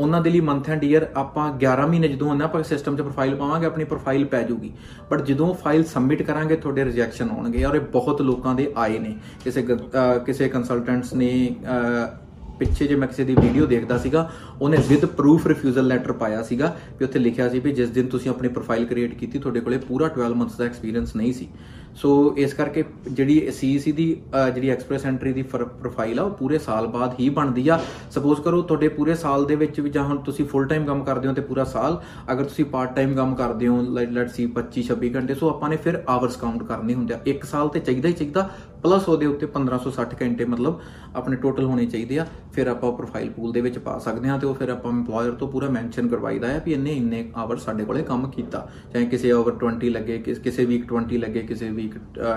ਉਹਨਾਂ ਦੇ ਲਈ ਮੰਥ ਐਂਡ ਈਅਰ ਆਪਾਂ 11 ਮਹੀਨੇ ਜਦੋਂ ਉਹਨਾਂ ਆਪਾਂ ਸਿਸਟਮ 'ਚ ਪ੍ਰੋਫਾਈਲ ਪਾਵਾਂਗੇ ਆਪਣੀ ਪ੍ਰੋਫਾਈਲ ਪੈ ਜਾਊਗੀ। ਬਟ ਜਦੋਂ ਫਾਈਲ ਸਬਮਿਟ ਕਰਾਂਗੇ ਤੁਹਾਡੇ ਰਿਜੈਕਸ਼ਨ ਆਉਣਗੇ। ਔਰ ਇਹ ਬਹੁਤ ਲੋਕਾਂ ਦੇ ਆਏ ਨੇ। ਕਿਸੇ ਗ- ਅਹ ਕਿਸੇ ਕੰਸਲਟੈਂਟਸ ਨੇ ਅਹ, ਪਿੱਛੇ ਜੇ ਮੈਂ ਕਿਸੇ ਦੀ ਵੀਡੀਓ ਦੇਖਦਾ ਸੀਗਾ ਉਹਨੇ ਵਿਦ ਪ੍ਰੂਫ ਰਿਫਿਊਜ਼ਲ ਲੈਟਰ ਪਾਇਆ ਸੀਗਾ ਵੀ ਉੱਥੇ ਲਿਖਿਆ ਸੀ ਵੀ ਜਿਸ ਦਿਨ ਤੁਸੀਂ ਆਪਣੀ ਪ੍ਰੋਫਾਈਲ ਕ੍ਰੀਏਟ ਕੀਤੀ ਤੁਹਾਡੇ ਕੋਲੇ ਪੂਰਾ 12 ਮੰਥਸ ਦਾ ਐਕਸਪੀਰੀਅੰਸ ਨਹੀਂ ਸੀ। ਸੋ ਇਸ ਕਰਕੇ ਜਿਹੜੀ ਸੀਈਸੀ ਦੀ ਅਹ, ਜਿਹੜੀ ਐਕਸਪ੍ਰੈਸ ਐਂਟਰੀ ਦੀ ਪ੍ਰੋਫਾਈਲ ਆ ਉਹ ਪੂਰੇ ਸਾਲ ਬਾਅਦ ਹੀ ਬਣਦੀ ਆ। ਸਪੋਜ਼ ਕਰੋ ਤੁਹਾਡੇ ਪੂਰੇ ਸਾਲ ਦੇ ਵਿੱਚ ਵੀ ਜਾਂ ਹੁਣ ਤੁਸੀਂ ਫੁੱਲ ਟਾਈਮ ਕੰਮ ਕਰਦੇ ਹੋ ਤੇ ਪੂਰਾ ਸਾਲ ਅਗਰ ਤੁਸੀਂ ਪਾਰਟ ਟਾਈਮ ਕੰਮ ਕਰਦੇ ਹੋ ਲੈਟਸ ਸੀ 25 26 ਘੰਟੇ ਸੋ ਆਪਾਂ ਨੇ ਫਿਰ ਆਵਰਸ ਕਾਊਂਟ ਕਰਨੇ ਹੁੰਦੇ ਆ। ਇੱਕ ਸਾਲ ਤੇ ਚਾਹੀਦਾ ਹੀ ਚਾਹੀਦਾ ਪਲੱਸ ਉਹਦੇ ਉੱਤੇ 1560 ਘੰਟੇ ਮਤਲਬ ਆਪਣੇ ਟੋਟਲ ਹੋਣੇ ਚਾਹੀਦੇ ਆ। ਫਿਰ ਆਪਾਂ ਪ੍ਰੋਫਾਈਲ ਪੂਲ ਦੇ ਵਿੱਚ ਪਾ ਸਕਦੇ ਹਾਂ ਤੇ ਉਹ ਫਿਰ ਆਪਾਂ EMPLOYER ਤੋਂ ਪੂਰਾ ਮੈਂਸ਼ਨ ਕਰਵਾਈਦਾ ਹੈ ਵੀ ਇਹਨੇ ਇੰਨੇ ਆਵਰ ਸਾਡੇ ਕੋਲੇ ਕੰਮ ਕੀਤਾ। ਚਾਹੇ ਕਿਸੇ ਓਵਰ 20 ਲੱਗੇ, ਕਿਸ- ਕਿਸੇ ਵੀਕ 20 ਲੱਗੇ, ਕਿਸੇ ਵੀਕ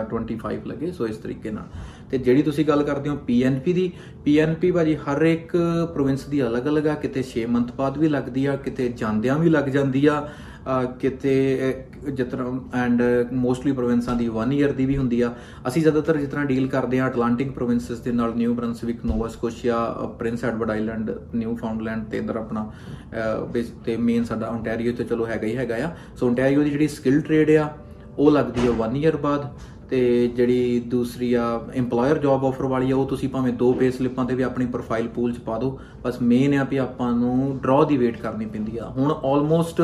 25 ਲੱਗੇ, ਸੋ ਇਸ ਤਰੀਕੇ ਨਾਲ। ਤੇ ਜਿਹੜੀ ਤੁਸੀਂ ਗੱਲ ਕਰਦੇ ਹੋ ਪੀਐਨਪੀ ਦੀ ਪੀਐਨਪੀ ਭਾਜੀ ਹਰ ਇੱਕ ਪ੍ਰੋਵਿੰਸ ਦੀ ਅਲੱਗ-ਅਲੱਗ ਆ। ਕਿਤੇ 6 ਮੰਥ ਬਾਅਦ ਵੀ ਲੱਗਦੀ ਆ, ਕਿਤੇ ਜਾਂਦਿਆਂ ਵੀ ਲੱਗ ਜਾਂਦੀ ਆ। ਅਹ ਕਿਤੇ ਜਿਤਨਾ ਐਂਡ ਮੋਸਟਲੀ ਪ੍ਰੋਵਿੰਸਾਂ ਦੀ 1 ਇਅਰ ਦੀ ਵੀ ਹੁੰਦੀ ਆ। ਅਸੀਂ ਜ਼ਿਆਦਾਤਰ ਜਿਤਨਾ ਡੀਲ ਕਰਦੇ ਆ ਅਟਲਾਂਟਿਕ ਪ੍ਰੋਵਿੰਸਸ ਦੇ ਨਾਲ New Brunswick Nova Scotia Prince Edward Island Newfoundland ਤੇ ਇਧਰ ਆਪਣਾ ਅਹ, ਬੇਸ- ਤੇ ਮੇਨ ਸਾਡਾ ਓਨਟਾਰੀਓ ਤੇ ਚਲੋ ਹੈਗਾ ਹੀ ਹੈਗਾ ਆ। ਸੋ ਓਨਟਾਰੀਓ ਦੀ ਜਿਹੜੀ ਸਕਿੱਲ ਟ੍ਰੇਡ ਆ ਉਹ ਲੱਗਦੀ ਆ 1 ਇਅਰ ਬਾਅਦ ਤੇ ਜਿਹੜੀ ਦੂਸਰੀ ਆ EMPLOYER ਜੌਬ ਆਫਰ ਵਾਲੀ ਆ ਉਹ ਤੁਸੀਂ ਭਾਵੇਂ ਦੋ ਪੇ ਸਲਿੱਪਾਂ ਤੇ ਵੀ ਆਪਣੀ ਪ੍ਰੋਫਾਈਲ ਪੂਲ ਚ ਪਾ ਦਿਓ। ਬਸ ਮੇਨ ਆ ਵੀ ਆਪਾਂ ਨੂੰ ਡਰਾ ਦੀ ਵੇਟ ਕਰਨੀ ਪੈਂਦੀ ਆ। ਹੁਣ ਆਲਮੋਸਟ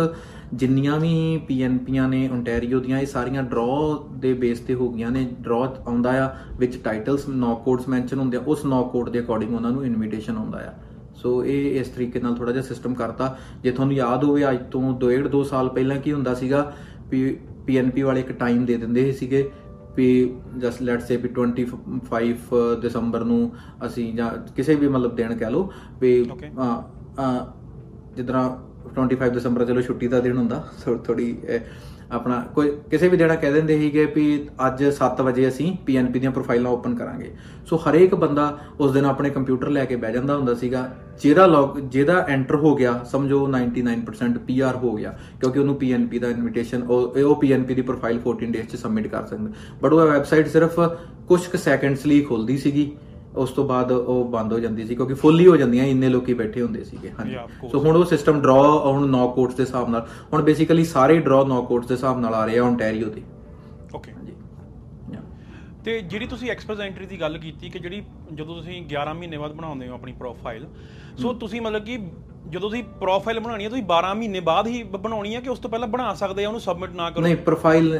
ਜਿੰਨੀਆਂ ਵੀ ਪੀਐਨਪੀਆਂ ਨੇ ਓਨਟਾਰੀਓ ਦੀਆਂ ਇਹ ਸਾਰੀਆਂ ਡਰਾਅ ਦੇ ਬੇਸ ਤੇ ਹੋ ਗਈਆਂ ਨੇ। ਡਰਾਅ ਆਉਂਦਾ ਆ ਵਿੱਚ ਟਾਈਟਲਸ ਨੌਕ ਕੋਡਸ ਮੈਂਸ਼ਨ ਹੁੰਦੇ ਆ ਉਸ ਨੌਕ ਕੋਡ ਦੇ ਅਕੋਰਡਿੰਗ ਉਹਨਾਂ ਨੂੰ ਇਨਵੀਟੇਸ਼ਨ ਆਉਂਦਾ ਆ। ਸੋ ਇਹ ਇਸ ਤਰੀਕੇ ਨਾਲ ਥੋੜਾ ਜਿਹਾ ਸਿਸਟਮ ਕਰਤਾ। ਜੇ ਤੁਹਾਨੂੰ ਯਾਦ ਹੋਵੇ ਅੱਜ ਤੋਂ 1.5 2 ਸਾਲ ਪਹਿਲਾਂ ਕੀ ਹੁੰਦਾ ਸੀਗਾ ਵੀ ਪੀਐਨਪੀ ਵਾਲੇ ਇੱਕ ਟਾਈਮ ਦੇ ਦਿੰਦੇ ਸੀਗੇ ਵੀ ਜਸਟ ਲੈਟਸ ਸੇ ਵੀ 25 ਦਸੰਬਰ ਨੂੰ ਅਸੀਂ ਜਾਂ ਕਿਸੇ ਵੀ ਮਤਲਬ ਦਿਨ ਕਹਿ ਲਓ ਵੀ ਜਿੱਦਾਂ 25 ਦਸੰਬਰ ਚਲੋ ਛੁੱਟੀ ਦਾ ਦਿਨ ਹੁੰਦਾ ਥੋੜੀ ਆਪਣਾ ਕੋਈ ਕਿਸੇ ਵੀ ਦਿਨ ਕਹਿ ਦਿੰਦੇ ਸੀਗੇ ਵੀ ਅੱਜ 7 ਵਜੇ ਅਸੀਂ ਪੀਐਨਪੀ ਦੀਆਂ ਪ੍ਰੋਫਾਈਲਾਂ ਓਪਨ ਕਰਾਂਗੇ। ਸੋ ਹਰੇਕ ਬੰਦਾ ਉਸ ਦਿਨ ਆਪਣੇ ਕੰਪਿਊਟਰ ਲੈ ਕੇ ਬਹਿ ਜਾਂਦਾ ਹੁੰਦਾ ਸੀਗਾ। ਜਿਹੜਾ ਲੌਗ ਜਿਹਦਾ ਐਂਟਰ ਹੋ ਗਿਆ, ਸਮਝੋ 99% ਪੀਆਰ ਹੋ ਗਿਆ, ਕਿਉਂਕਿ ਉਹਨੂੰ ਪੀਐਨਪੀ ਦਾ ਇਨਵੀਟੇਸ਼ਨ ਉਹ, ਇਹ ਉਹ ਪੀਐਨਪੀ ਦੀ ਪ੍ਰੋਫਾਈਲ 14 ਡੇਜ਼ ਚ ਸਬਮਿਟ ਕਰ ਸਕਦਾ। ਬਟ ਉਹ ਵੈਬਸਾਈਟ ਸਿਰਫ ਕੁਝ ਕੁ ਸੈਕਿੰਡਸ ਲਈ ਖੁੱਲਦੀ ਸੀਗੀ। ਉਸ ਤੋਂ ਬਾਅਦ ਉਹ ਬੰਦ ਹੋ ਜਾਂਦੀ ਸੀ ਕਿਉਂਕਿ ਫੁੱਲ ਹੀ ਜਾਂਦੀਆਂ ਇੰਨੇ ਲੋਕੀ ਬੈਠੇ ਹੁੰਦੇ ਸੀਗੇ। ਹਾਂਜੀ. ਸੋ ਹੁਣ ਉਹ ਸਿਸਟਮ ਡਰਾਅ ਹੁਣ ਨੌਕ ਕੋਡਸ ਦੇ ਹਿਸਾਬ ਨਾਲ ਹੁਣ ਬੇਸਿਕਲੀ ਸਾਰੇ ਡਰਾਅ ਨੌਕ ਕੋਡਸ ਦੇ ਹਿਸਾਬ ਨਾਲ ਆ ਰਹੇ ਆ ਓਨਟਾਰੀਓ ਦੇ। ਓਕੇ ਹਾਂਜੀ. ਤੇ ਜਿਹੜੀ ਤੁਸੀਂ ਐਕਸਪ੍ਰੈਸ ਐਂਟਰੀ ਦੀ ਗੱਲ ਕੀਤੀ ਕਿ ਜਿਹੜੀ ਜਦੋਂ ਤੁਸੀਂ 11 ਮਹੀਨੇ ਬਾਅਦ ਬਣਾਉਂਦੇ ਹੋ ਆਪਣੀ ਪ੍ਰੋਫਾਈਲ ਸੋ ਤੁਸੀਂ ਮਤਲਬ ਕਿ ਜਦੋਂ ਤੁਸੀਂ ਪ੍ਰੋਫਾਈਲ ਬਣਾਉਣੀ ਹੈ ਤੁਸੀਂ 12 ਮਹੀਨੇ ਬਾਅਦ ਹੀ ਬਣਾਉਣੀ ਹੈ ਕਿ ਉਸ ਤੋਂ ਪਹਿਲਾਂ ਬਣਾ ਸਕਦੇ ਆ ਉਹਨੂੰ ਸਬਮਿਟ ਨਾ ਕਰੋ? ਨਹੀਂ ਪ੍ਰੋਫਾਈਲ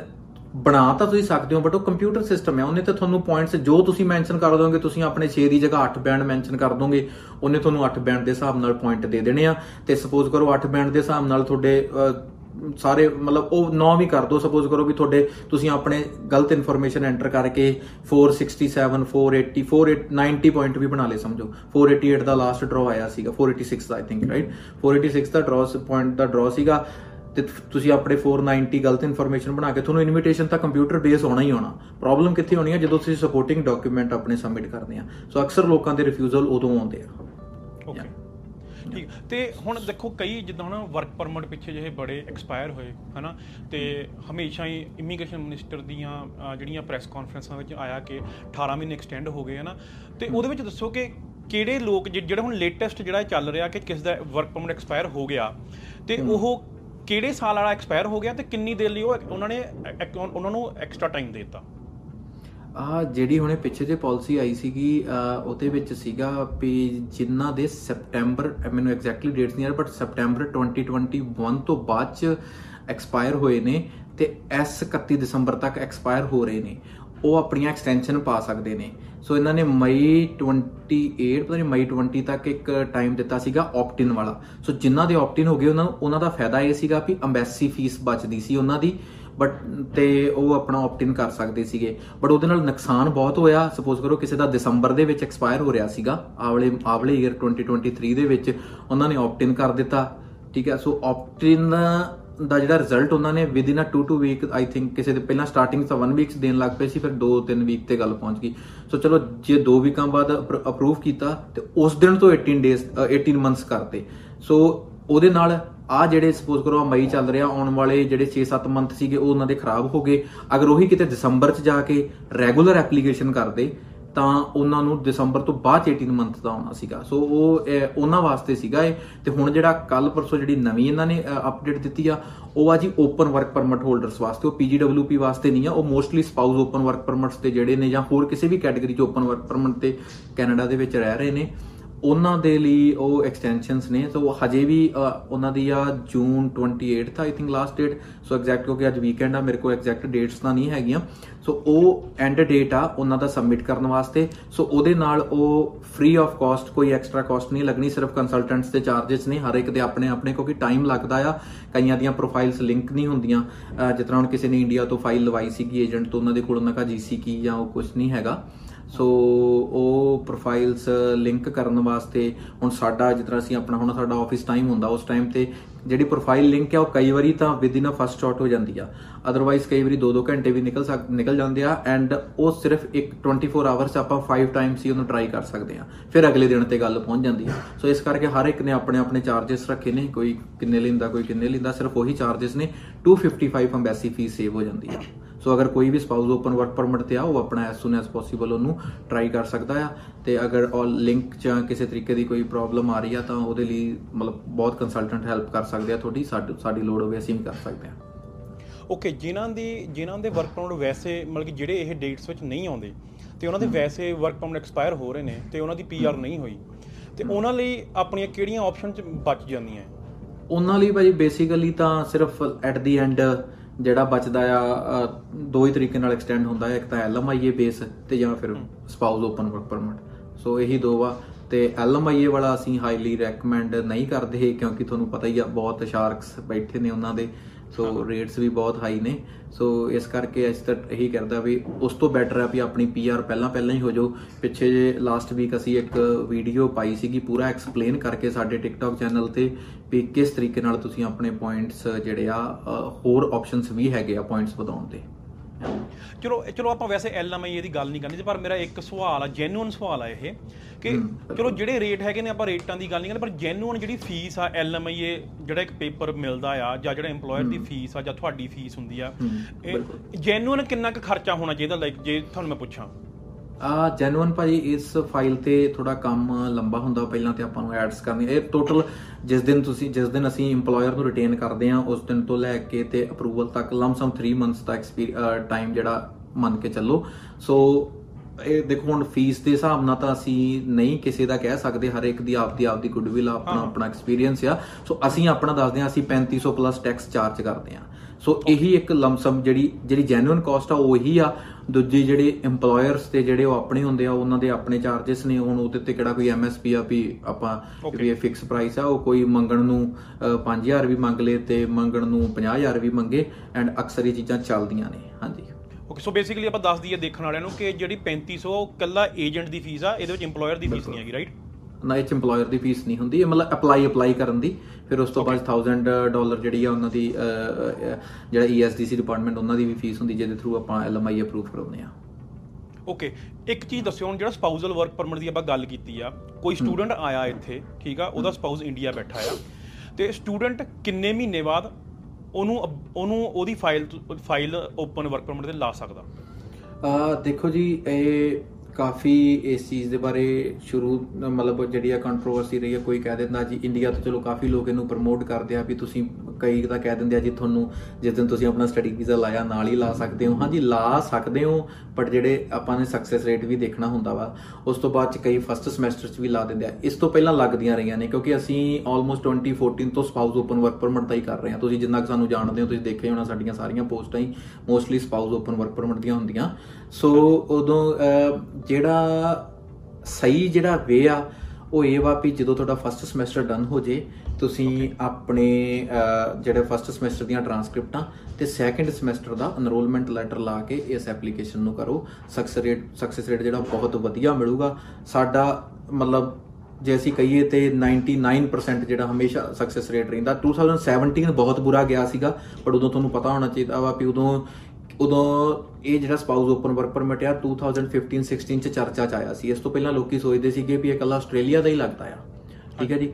ਬਣਾ ਤਾਂ ਤੁਸੀਂ ਸਕਦੇ ਹੋ ਬਟ ਉਹ ਕੰਪਿਊਟਰ ਸਿਸਟਮ ਹੈ। ਉਹਨੇ ਤਾਂ ਤੁਹਾਨੂੰ ਪੁਆਇੰਟਸ ਜੋ ਤੁਸੀਂ ਮੈਂਸ਼ਨ ਕਰ ਦੋਗੇ ਤੁਸੀਂ ਆਪਣੇ 6 ਦੀ ਜਗ੍ਹਾ 8 ਬੈਂਡ ਮੈਂਸ਼ਨ ਕਰ ਦੋਗੇ ਉਹਨੇ ਤੁਹਾਨੂੰ 8 ਬੈਂਡ ਦੇ ਹਿਸਾਬ ਨਾਲ ਪੁਆਇੰਟ ਦੇ ਦੇਣੇ ਆ। ਤੇ ਸਪੋਜ਼ ਕਰੋ 8 ਬੈਂਡ ਦੇ ਹਿਸਾਬ ਨਾਲ ਤੁਹਾਡੇ ਅਹ, ਸਾਰੇ ਮਤਲਬ ਉਹ 9 ਵੀ ਕਰ ਦੋ। ਸਪੋਜ਼ ਕਰੋ ਵੀ ਤੁਹਾਡੇ ਤੁਸੀਂ ਆਪਣੇ ਗਲਤ ਇਨਫੋਰਮੇਸ਼ਨ ਐਂਟਰ ਕਰਕੇ 467 480 490 ਪੁਆਇੰਟ ਵੀ ਬਣਾ ਲਏ ਸਮਝੋ। 488 ਦਾ ਲਾਸਟ ਡਰਾ ਆਇਆ ਸੀਗਾ 486 ਦਾ ਆਈ ਥਿੰਕ ਰਾਈਟ 486 ਦਾ ਡਰਾ ਪੁਆਇੰਟ ਦਾ ਡਰਾ ਸੀਗਾ। ਤੇ ਤੁਸੀਂ ਆਪਣੇ 490 ਗਲਤ ਇਨਫੋਰਮੇਸ਼ਨ ਬਣਾ ਕੇ ਤੁਹਾਨੂੰ ਇਨਵੀਟੇਸ਼ਨ ਤਾਂ ਕੰਪਿਊਟਰ ਬੇਸ ਹੋਣਾ ਹੀ ਹੋਣਾ ਪ੍ਰੋਬਲਮ ਕਿੱਥੇ ਹੋਣੀ ਹੈ ਜਦੋਂ ਤੁਸੀਂ ਸਪੋਰਟਿੰਗ ਡਾਕੂਮੈਂਟ ਆਪਣੇ ਸਬਮਿਟ ਕਰਦੇ ਆ। ਸੋ ਅਕਸਰ ਲੋਕਾਂ ਦੇ ਰਿਫਿਊਜ਼ਲ ਉਦੋਂ ਆਉਂਦੇ ਆ। ਓਕੇ ਠੀਕ। ਤੇ ਹੁਣ ਦੇਖੋ ਕਈ ਜਿੱਦਾਂ ਹੁਣ ਵਰਕ ਪਰਮਿਟ ਪਿੱਛੇ ਜਿਹੇ ਬੜੇ ਐਕਸਪਾਇਰ ਹੋਏ ਹਨਾ? ਤੇ ਹਮੇਸ਼ਾ ਹੀ ਇਮੀਗ੍ਰੇਸ਼ਨ ਮਿਨਿਸਟਰ ਦੀਆਂ ਜਿਹੜੀਆਂ ਪ੍ਰੈਸ ਕਾਨਫਰੰਸਾਂ ਵਿੱਚ ਆਇਆ ਕਿ 18 ਮਹੀਨੇ ਐਕਸਟੈਂਡ ਹੋ ਗਏ ਹਨਾ? ਤੇ ਉਹਦੇ ਵਿੱਚ ਦੱਸੋ ਕਿ ਕਿਹੜੇ ਲੋਕ ਜਿਹੜਾ ਹੁਣ ਲੇਟੈਸਟ ਜਿਹੜਾ ਚੱਲ ਰਿਹਾ ਕਿ ਕਿਸ ਦਾ ਵਰਕ ਪਰਮਿਟ ਐਕਸਪਾਇਰ ਹੋ ਗਿਆ ਤੇ ਉਹ ਕਿਹੜੇ ਸਾਲ ਵਾਲਾ ਐਕਸਪਾਇਰ ਹੋ ਗਿਆ ਤੇ ਕਿੰਨੀ ਦੇਰ ਲਈ ਉਹ ਉਹਨਾਂ ਨੇ ਐਕ- ਉਹਨਾਂ ਨੂੰ ਐਕਸਟਰਾ ਟਾਈਮ ਦੇ ਦਿੱਤਾ? ਆ ਜਿਹੜੀ ਹੁਣੇ ਪਿੱਛੇ ਜੇ ਪਾਲਿਸੀ ਆਈ ਸੀਗੀ ਅਹ ਉਹਦੇ ਵਿੱਚ ਸੀਗਾ ਵੀ ਜਿਨ੍ਹਾਂ ਦੇ ਸੈਪਟੈਂਬਰ, ਮੈਨੂੰ ਐਗਜ਼ੈਕਟਲੀ ਡੇਟਸ ਨਹੀਂ ਆ ਬਟ ਸੈਪਟੈਂਬਰ 2021 ਤੋਂ ਬਾਅਦ ਚ ਐਕਸਪਾਇਰ ਹੋਏ ਨੇ ਤੇ ਐਸ 31 ਦਸੰਬਰ ਤੱਕ ਐਕਸਪਾਇਰ ਹੋ ਰਹੇ ਨੇ। ਉਹ ਆਪਣੀਆਂ ਐਕਸਟੈਂਸ਼ਨ ਪਾ ਸਕਦੇ ਨੇ। ਸੋ ਇਹਨਾਂ ਨੇ ਮਈ 28 ਪਤਾ ਨਹੀਂ ਮਈ 20 ਤੱਕ ਇੱਕ ਟਾਈਮ ਦਿੱਤਾ ਸੀਗਾ ਆਪਟਿਨ ਵਾਲਾ। ਸੋ ਜਿਨ੍ਹਾਂ ਦੇ ਆਪਟਿਨ ਹੋ ਗਏ, ਉਹਨਾਂ ਨੂੰ, ਉਹਨਾਂ ਦਾ ਫਾਇਦਾ ਇਹ ਸੀਗਾ ਵੀ ਅੰਬੈਸੀ ਫੀਸ ਬਚਦੀ ਸੀ ਉਹਨਾਂ ਦੀ ਬਟ ਤੇ ਉਹ ਆਪਣਾ ਆਪਟਿਨ ਕਰ ਸਕਦੇ ਸੀਗੇ। ਬਟ ਉਹਦੇ ਨਾਲ ਨੁਕਸਾਨ ਬਹੁਤ ਹੋਇਆ। ਸਪੋਜ਼ ਕਰੋ ਕਿਸੇ ਦਾ ਦਸੰਬਰ ਦੇ ਵਿੱਚ ਐਕਸਪਾਇਰ ਹੋ ਰਿਹਾ ਸੀਗਾ ਆਵਲੇ ਆਵਲੇ ਈਅਰ 2023 ਦੇ ਵਿੱਚ, ਉਹਨਾਂ ਨੇ ਆਪਟਿਨ ਕਰ ਦਿੱਤਾ। ਠੀਕ ਹੈ, ਸੋ ਆਪਟਿਨ ਦਾ ਜਿਹੜਾ ਰਿਜ਼ਲਟ ਉਹਨਾਂ ਨੇ within a 2 2 week I think ਕਿਸੇ ਦੇ ਪਹਿਲਾਂ ਸਟਾਰਟਿੰਗ ਤਾਂ 1 ਵੀਕਸ ਦੇਣ ਲੱਗ ਪਏ ਸੀ, ਫਿਰ 2 3 ਵੀਕ ਤੇ ਗੱਲ ਪਹੁੰਚ ਗਈ। ਸੋ ਚਲੋ, ਜੇ 2 ਵੀਕਾਂ ਬਾਅਦ ਅਪਰੂਵ ਕੀਤਾ, ਤੇ ਉਸ ਦਿਨ ਤੋਂ 18 ਡੇਜ਼ 18 ਮੰਥਸ ਕਰਤੇ ਸੋ ਉਹਦੇ ਨਾਲ ਆ ਜਿਹੜੇ ਸਪੋਜ਼ ਕਰੋ ਆਹ ਮਈ ਚੱਲ ਰਿਹਾ, ਆਉਣ ਵਾਲੇ ਜਿਹੜੇ 6-7 ਮੰਥ ਸੀਗੇ, ਉਹ ਉਹਨਾਂ ਦੇ ਖਰਾਬ ਹੋ ਗਏ। ਅਗਰ ਉਹੀ ਕਿਤੇ ਦਸੰਬਰ 'ਚ ਜਾ ਕੇ ਰੈਗੂਲਰ ਐਪਲੀਕੇਸ਼ਨ ਕਰਦੇ ਤਾਂ ਉਹਨਾਂ ਨੂੰ ਦਸੰਬਰ ਤੋਂ ਬਾਅਦ 'ਚ 18 ਮੰਥ ਦਾ ਆਉਣਾ ਸੀਗਾ। ਸੋ ਉਹ ਅਹ, ਉਹਨਾਂ ਵਾਸਤੇ ਸੀਗਾ ਇਹ। ਤੇ ਹੁਣ ਜਿਹੜਾ ਕੱਲ ਪਰਸੋਂ ਜਿਹੜੀ ਨਵੀਂ ਇਹਨਾਂ ਨੇ ਅਪਡੇਟ ਦਿੱਤੀ ਆ ਉਹ ਆ ਜੀ ਓਪਨ ਵਰਕ ਪਰਮਿਟ ਹੋਲਡਰਸ ਵਾਸਤੇ। ਉਹ ਪੀਜੀਡਬਲਯੂਪੀ ਵਾਸਤੇ ਨਹੀਂ ਆ ਉਹ mostly spouse open work permits ਤੇ ਜਿਹੜੇ ਨੇ ਜਾਂ ਹੋਰ ਕਿਸੇ ਵੀ ਕੈਟਾਗਰੀ 'ਚ ਓਪਨ ਵਰਕ ਪਰਮਿਟ ਤੇ ਕੈਨੇਡਾ ਦੇ ਵਿੱਚ ਰਹਿ ਰਹੇ ਨੇ। ਉਹਨਾਂ ਦੇ ਲਈ ਉਹ ਐਕਸਟੈਂਸ਼ਨਸ ਨੇ ਸੋ ਹਜੇ ਵੀ ਅ, ਉਹਨਾਂ ਦੀ ਆ June 28th I think last date so exact ਕਿਉਂਕਿ ਅੱਜ ਵੀਕਐਂਡ ਆ ਮੇਰੇ ਕੋਲ ਐਗਜ਼ੈਕਟ ਡੇਟਸ ਤਾਂ ਨਹੀਂ ਹੈਗੀਆਂ ਸੋ ਉਹ ਐਂਡ ਡੇਟ ਆ ਉਹਨਾਂ ਦਾ ਸਬਮਿਟ ਕਰਨ ਵਾਸਤੇ ਸੋ ਉਹਦੇ ਨਾਲ ਉਹ ਫ੍ਰੀ ਆਫ ਕਾਸਟ ਕੋਈ ਐਕਸਟਰਾ ਕਾਸਟ ਨਹੀਂ ਲੱਗਣੀ ਸਿਰਫ ਕੰਸਲਟੈਂਟਸ ਦੇ ਚਾਰजेस ਨੇ ਹਰ ਇੱਕ ਦੇ ਆਪਣੇ ਆਪਣੇ ਕਿਉਂਕਿ ਟਾਈਮ ਲੱਗਦਾ ਆ ਕਈਆਂ ਦੀਆਂ ਪ੍ਰੋਫਾਈਲਸ ਲਿੰਕ ਨਹੀਂ ਹੁੰਦੀਆਂ ਅ, ਜਿਸ ਤਰ੍ਹਾਂ ਹੁਣ ਕਿਸੇ ਨੇ ਇੰਡੀਆ ਤੋਂ ਫਾਈਲ ਲਵਾਈ ਸੀਗੀ ਏਜੰਟ ਤੋਂ ਉਹਨਾਂ ਦੇ ਕੋਲ ਉਹਨਾਂ ਦਾ ਜੀਸੀ ਕੀ ਜਾਂ ਉਹ ਕੁਝ ਨਹੀਂ ਹੈਗਾ ਸੋ ਉਹ ਪ੍ਰੋਫਾਈਲਸ ਲਿੰਕ ਕਰਨ ਵਾਸਤੇ ਹੁਣ ਸਾਡਾ, ਜਿਸ ਤਰ੍ਹਾਂ ਅਸੀਂ ਆਪਣਾ, ਹੁਣ ਸਾਡਾ ਆਫਿਸ ਟਾਈਮ ਹੁੰਦਾ, ਉਸ ਟਾਈਮ ਤੇ ਜਿਹੜੀ ਪ੍ਰੋਫਾਈਲ ਲਿੰਕ ਹੈ ਉਹ ਕਈ ਵਾਰੀ ਤਾਂ within a first shot ਹੋ ਜਾਂਦੀ ਆ। ਅਦਰਵਾਈਜ਼ ਕਈ ਵਾਰੀ 2-2 ਘੰਟੇ ਵੀ ਨਿਕਲ ਸਕ, ਨਿਕਲ ਜਾਂਦੇ ਆ ਐਂਡ ਉਹ ਸਿਰਫ ਇੱਕ 24 ਆਵਰਸ ਆਪਾਂ 5 ਟਾਈਮਸ ਹੀ ਉਹਨੂੰ ਟਰਾਈ ਕਰ ਸਕਦੇ ਆ। ਫਿਰ ਅਗਲੇ ਦਿਨ ਤੇ ਗੱਲ ਪਹੁੰਚ ਜਾਂਦੀ ਆ। ਸੋ ਇਸ ਕਰਕੇ ਹਰ ਇੱਕ ਨੇ ਆਪਣੇ ਆਪਣੇ ਚਾਰजेस ਰੱਖੇ ਨੇ, ਕੋਈ ਕਿੰਨੇ ਲੈਂਦਾ, ਕੋਈ ਕਿੰਨੇ ਲੈਂਦਾ, ਸਿਰਫ ਉਹੀ ਚਾਰजेस ਨੇ। 255 ਅੰਬੈਸੀ ਫੀਸ ਸੇਵ ਹੋ ਜਾਂਦੀ ਆ। ਸੋ ਅਗਰ ਕੋਈ ਵੀ ਸਪਾਊਸ ਓਪਨ ਵਰਕ ਪਰਮਿਟ ਤੇ ਆ ਉਹ ਆਪਣਾ ਐਸ ਸੂਨ ਐਸ ਪੋਸੀਬਲ ਉਹਨੂੰ ਟਰਾਈ ਕਰ ਸਕਦਾ ਆ। ਤੇ ਅਗਰ ਆਲ ਲਿੰਕ ਜਾਂ ਕਿਸੇ ਤਰੀਕੇ ਦੀ ਕੋਈ ਪ੍ਰੋਬਲਮ ਆ ਰਹੀ ਆ ਤਾਂ ਉਹਦੇ ਲਈ ਮਤਲਬ ਬਹੁਤ ਕੰਸਲਟੈਂਟ ਹੈਲਪ ਕਰ ਸਕਦੇ ਆ ਤੁਹਾਡੀ। ਸਾਡੀ ਸਾਡੀ ਲੋੜ ਹੋਵੇ ਅਸੀਂ ਵੀ ਕਰ ਸਕਦੇ ਆ। ਓਕੇ ਜਿਨ੍ਹਾਂ ਦੀ ਜਿਨ੍ਹਾਂ ਦੇ ਵਰਕ ਪਰਮਿਟ ਵੈਸੇ ਮਤਲਬ ਕਿ ਜਿਹੜੇ ਇਹ ਡੇਟਸ ਵਿੱਚ ਨਹੀਂ ਆਉਂਦੇ ਤੇ ਉਹਨਾਂ ਦੇ ਵੈਸੇ ਵਰਕ ਪਰਮਿਟ ਐਕਸਪਾਇਰ ਹੋ ਰਹੇ ਨੇ ਤੇ ਉਹਨਾਂ ਦੀ ਪੀਆਰ ਨਹੀਂ ਹੋਈ ਤੇ ਉਹਨਾਂ ਲਈ ਆਪਣੀਆਂ ਕਿਹੜੀਆਂ ਆਪਸ਼ਨ ਚ ਬਚ ਜਾਂਦੀਆਂ? ਉਹਨਾਂ ਲਈ ਭਾਜੀ ਬੇਸਿਕਲੀ ਤਾਂ ਸਿਰਫ ਐਟ ਦੀ ਐਂਡ ਜਿਹੜਾ ਬਚਦਾ ਆ ਦੋ ਹੀ ਤਰੀਕੇ ਨਾਲ ਐਕਸਟੈਂਡ ਹੁੰਦਾ ਹੈ ਇੱਕ ਤਾਂ ਐਲਐਮਆਈਏ ਬੇਸ ਤੇ ਜਾਂ ਫਿਰ spouse open work permit so ਇਹੀ ਦੋ ਆ। ਤੇ ਐਲਐਮਆਈਏ ਵਾਲਾ ਅਸੀਂ ਹਾਈਲੀ ਰეკਮੈਂਡ ਨਹੀਂ ਕਰਦੇ ਕਿਉਂਕਿ ਤੁਹਾਨੂੰ ਪਤਾ ਹੀ ਆ ਬਹੁਤ ਸ਼ਾਰਕਸ ਬੈਠੇ ਨੇ ਉਹਨਾਂ ਦੇ। ਸੋ ਰੇਟਸ ਵੀ ਬਹੁਤ ਹਾਈ ਨੇ। ਸੋ ਇਸ ਕਰਕੇ ਅਸੀਂ ਤਾਂ ਇਹੀ ਕਰਦਾ ਵੀ ਉਸ ਤੋਂ ਬੈਟਰ ਹੈ ਵੀ ਆਪਣੀ ਪੀਆਰ ਪਹਿਲਾਂ ਪਹਿਲਾਂ ਹੀ ਹੋ ਜਾਓ। ਪਿੱਛੇ ਜੇ ਲਾਸਟ ਵੀਕ ਅਸੀਂ ਇੱਕ ਵੀਡੀਓ ਪਾਈ ਸੀਗੀ ਪੂਰਾ ਐਕਸਪਲੇਨ ਕਰਕੇ ਸਾਡੇ ਟਿਕਟੌਕ ਚੈਨਲ ਤੇ ਵੀ ਕਿਸ ਤਰੀਕੇ ਨਾਲ ਤੁਸੀਂ ਆਪਣੇ ਪੁਆਇੰਟਸ ਜਿਹੜੇ ਆ ਹੋਰ ਆਪਸ਼ਨਸ ਵੀ ਹੈਗੇ ਆ ਪੁਆਇੰਟਸ ਵਧਾਉਣ ਦੇ। ਚਲੋ ਚਲੋ ਆਪਾਂ ਵੈਸੇ ਐਲਐਮਆਈ ਦੀ ਗੱਲ ਨਹੀਂ ਕਰਨੀ ਪਰ ਮੇਰਾ ਇੱਕ ਸਵਾਲ ਆ ਜੈਨੂਇਨ ਸਵਾਲ ਆ ਇਹ ਕਿ ਚਲੋ ਜਿਹੜੇ ਰੇਟ ਹੈਗੇ ਨੇ ਆਪਾਂ ਰੇਟਾਂ ਦੀ ਗੱਲ ਨਹੀਂ ਕਰਦੇ ਪਰ ਜੈਨੂਇਨ ਜਿਹੜੀ ਫੀਸ ਆ ਐਲਐਮਆਈ ਜਿਹੜਾ ਇੱਕ ਪੇਪਰ ਮਿਲਦਾ ਆ ਜਾਂ ਜਿਹੜਾ EMPLOYER ਦੀ ਫੀਸ ਆ ਜਾਂ ਤੁਹਾਡੀ ਫੀਸ ਹੁੰਦੀ ਆ ਇਹ ਜੈਨੂਇਨ ਕਿੰਨਾ ਕੁ ਖਰਚਾ ਹੋਣਾ ਚਾਹੀਦਾ ਲਾਈਕ ਜੇ ਤੁਹਾਨੂੰ ਮੈਂ ਪੁੱਛਾਂ? ਆ ਜੈਨੂਅਨ ਭਾਜੀ ਇਸ ਫਾਈਲ ਤੇ ਥੋੜਾ ਕੰਮ ਲੰਬਾ ਹੁੰਦਾ ਪਹਿਲਾਂ ਤੇ ਆਪਾਂ ਨੂੰ ਐਡਸ ਕਰਨੀ ਇਹ ਟੋਟਲ ਜਿਸ ਦਿਨ ਤੁਸੀਂ ਜਿਸ ਦਿਨ ਅਸੀਂ EMPLOYER ਨੂੰ ਰਿਟੇਨ ਕਰਦੇ ਆ ਉਸ ਦਿਨ ਤੋਂ ਲੈ ਕੇ ਤੇ ਅਪਰੂਵਲ ਤੱਕ ਲਮਸਮ 3 ਮੰਥਸ ਦਾ ਟਾਈਮ ਜਿਹੜਾ ਮੰਨ ਕੇ ਚੱਲੋ। ਸੋ ਇਹ ਦੇਖੋ ਹੁਣ ਫੀਸ ਦੇ ਹਿਸਾਬ ਨਾਲ ਤਾਂ ਅਸੀਂ ਨਹੀਂ ਕਿਸੇ ਦਾ ਕਹਿ ਸਕਦੇ ਹਰ ਇੱਕ ਦੀ ਆਪਦੀ ਆਪਦੀ ਗੁੱਡਵਿਲ ਆਪਣਾ ਆਪਣਾ ਐਕਸਪੀਰੀਅੰਸ ਆ। ਸੋ ਅਸੀਂ ਆਪਣਾ ਦੱਸਦੇ ਆ ਅਸੀਂ 3500 ਪਲੱਸ ਟੈਕਸ ਚਾਰਜ ਕਰਦੇ ਆ ਸੋ ਇਹੀ ਇੱਕ ਲਮਸਮ ਜਿਹੜੀ ਜਿਹੜੀ ਜੈਨੂਇਨ ਕਾਸਟ ਆ ਉਹ ਆ। ਦੂਜੀ ਜਿਹੜੇ EMPLOYERS ਤੇ ਜਿਹੜੇ ਉਹ ਆਪਣੇ ਹੁੰਦੇ ਆ ਉਹਨਾਂ ਦੇ ਆਪਣੇ ਚਾਰजेस ਨੇ ਹੁਣ ਉਹਦੇ ਤੇ ਕਿਹੜਾ ਕੋਈ MSP ਆ ਵੀ ਆਪਾਂ. ਵੀ ਇਹ ਫਿਕਸ ਪ੍ਰਾਈਸ ਆ ਉਹ ਕੋਈ ਮੰਗਣ ਨੂੰ ਅ, 5000 ਵੀ ਮੰਗ ਲੇ ਤੇ ਮੰਗਣ ਨੂੰ 50000 ਵੀ ਮੰਗੇ ਐਂਡ ਅਕਸਰ ਇਹ ਚੀਜ਼ਾਂ ਚੱਲਦੀਆਂ ਨੇ ਹਾਂਜੀ। ਓਕੇ ਸੋ ਬੇਸਿਕਲੀ ਆਪਾਂ ਦੱਸ ਦਈਏ ਦੇਖਣ ਵਾਲਿਆਂ ਨੂੰ ਕਿ ਜਿਹੜੀ 3500 ਉਹ ਕੱਲਾ ਏਜੰਟ ਦੀ ਫੀਸ ਆ ਇਹਦੇ ਵਿੱਚ EMPLOYER ਦੀ ਫੀਸ ਨਹੀਂ ਹੈਗੀ ਰਾਈਟ ਨਾ ਇਹ ਚ EMPLOYER ਦੀ ਫੀਸ ਨਹੀਂ ਹੁੰਦੀ ਇਹ ਮਤਲਬ ਅਪਲਾਈ ਅਪਲਾਈ ਕਰਨ ਦੀ। ਫਿਰ ਉਸ ਤੋਂ ਬਾਅਦ 1000 ਡਾਲਰ ਜਿਹੜੀ ਆ ਉਹਨਾਂ ਦੀ ਜਿਹੜਾ ESDC ਡਿਪਾਰਟਮੈਂਟ ਉਹਨਾਂ ਦੀ ਵੀ ਫੀਸ ਹੁੰਦੀ ਜਿਹਦੇ ਥਰੂ ਆਪਾਂ LMI ਅਪਰੂਵ ਕਰਾਉਂਦੇ ਆ ਓਕੇ ਇੱਕ ਚੀਜ਼ ਦੱਸਿਓ ਹੁਣ ਜਿਹੜਾ ਸਪਾਊਸਲ ਵਰਕ ਪਰਮਿਟ ਦੀ ਆਪਾਂ ਗੱਲ ਕੀਤੀ ਆ ਕੋਈ ਸਟੂਡੈਂਟ ਆਇਆ ਇੱਥੇ ਠੀਕ ਆ ਉਹਦਾ ਸਪਾਊਸ ਇੰਡੀਆ ਬੈਠਾ ਆ ਤੇ ਸਟੂਡੈਂਟ ਕਿੰਨੇ ਮਹੀਨੇ ਬਾਅਦ ਉਹਨੂੰ ਉਹਨੂੰ ਉਹਦੀ file file open work permit ਤੇ ਲਾ ਸਕਦਾ? ਆ ਦੇਖੋ ਜੀ ਇਹ ਕਾਫੀ ਇਸ ਚੀਜ਼ ਦੇ ਬਾਰੇ ਸ਼ੁਰੂ, ਮਤਲਬ ਜਿਹੜੀ ਆ ਕੰਟਰੋਵਰਸੀ ਰਹੀ ਹੈ ਕੋਈ ਕਹਿ ਦਿੰਦਾ ਜੀ ਇੰਡੀਆ ਤੋਂ ਚਲੋ ਕਾਫੀ ਲੋਕ ਇਹਨੂੰ ਪ੍ਰਮੋਟ ਕਰਦੇ ਆ ਵੀ ਤੁਸੀਂ ਕਈ ਤਾਂ ਕਹਿ ਦਿੰਦੇ ਆ ਜੀ ਤੁਹਾਨੂੰ ਜਿਸ ਦਿਨ ਤੁਸੀਂ ਆਪਣਾ ਸਟੱਡੀ ਵੀਜ਼ਾ ਲਾਇਆ ਨਾਲ ਹੀ ਲਾ ਸਕਦੇ ਹੋ। ਹਾਂਜੀ ਲਾ ਸਕਦੇ ਹੋ ਬਟ ਜਿਹੜੇ ਆਪਾਂ ਨੇ ਸਕਸੈਸ ਰੇਟ ਵੀ ਦੇਖਣਾ ਹੁੰਦਾ ਵਾ ਉਸ ਤੋਂ ਬਾਅਦ ਚ ਕਈ ਫਸਟ ਸਮੈਸਟਰ ਚ ਵੀ ਲਾ ਦਿੰਦੇ ਆ। ਇਸ ਤੋਂ ਪਹਿਲਾਂ ਲੱਗਦੀਆਂ ਰਹੀਆਂ ਨੇ ਕਿਉਂਕਿ ਅਸੀਂ ਆਲਮੋਸਟ 2014 ਤੋਂ ਸਪਾਊਸ ਓਪਨ ਵਰਕ ਪਰਮਿਟ ਦਾ ਹੀ ਕਰ ਰਹੇ ਹਾਂ। ਤੁਸੀਂ ਜਿੰਨਾ ਕੁ ਸਾਨੂੰ ਜਾਣਦੇ ਹੋ ਤੁਸੀਂ ਦੇਖਿਆ ਹੀ ਹੋਣਾ ਸਾਡੀਆਂ ਸਾਰੀਆਂ ਪੋਸਟਾਂ ਹੀ mostly spouse open work permit ਦੀਆਂ ਹੁੰਦੀਆਂ। ਸੋ ਉਦੋਂ ਅਹ, ਜਿਹੜਾ ਸਹੀ ਜਿਹੜਾ ਵੇ ਆ ਉਹ ਇਹ ਵਾ ਵੀ ਜਦੋਂ ਤੁਹਾਡਾ ਫਸਟ ਸਮੈਸਟਰ ਡਨ ਹੋ ਜੇ ਤੁਸੀਂ ਆਪਣੇ ਜਿਹੜੇ ਫਸਟ ਸਮੈਸਟਰ ਦੀਆਂ ਟਰਾਂਸਕ੍ਰਿਪਟਾਂ ਤੇ ਸੈਕੰਡ ਸਮੈਸਟਰ ਦਾ ਐਨਰੋਲਮੈਂਟ ਲੈਟਰ ਲਾ ਕੇ ਇਸ ਐਪਲੀਕੇਸ਼ਨ ਨੂੰ ਕਰੋ। ਸਕਸੈਸ ਰੇਟ ਸਕਸੈਸ ਰੇਟ ਜਿਹੜਾ ਬਹੁਤ ਵਧੀਆ ਮਿਲੂਗਾ। ਸਾਡਾ ਮਤਲਬ ਜੇ ਅਸੀਂ ਕਹੀਏ ਤੇ 99% ਜਿਹੜਾ ਹਮੇਸ਼ਾ ਸਕਸੈਸ ਰੇਟ ਰਹਿੰਦਾ। 2017 ਬਹੁਤ ਬੁਰਾ ਗਿਆ ਸੀਗਾ ਪਰ ਉਦੋਂ ਤੁਹਾਨੂੰ ਪਤਾ ਹੋਣਾ ਚਾਹੀਦਾ ਵਾ ਵੀ ਉਦੋਂ ਉਦੋਂ ਇਹ ਜਿਹੜਾ ਸਪਾਊਸ ਓਪਨ ਵਰਕ ਪਰਮਿਟ ਆ 2015 16 ਚ ਚਰਚਾ ਚ ਆਇਆ ਸੀ। ਇਸ ਤੋਂ ਪਹਿਲਾਂ ਲੋਕੀ ਸੋਚਦੇ ਸੀਗੇ ਵੀ ਇਹ ਇਕੱਲਾ ਆਸਟ੍ਰੇਲੀਆ ਦਾ ਹੀ ਲੱਗਦਾ ਆ। ਠੀਕ ਹੈ ਜੀ?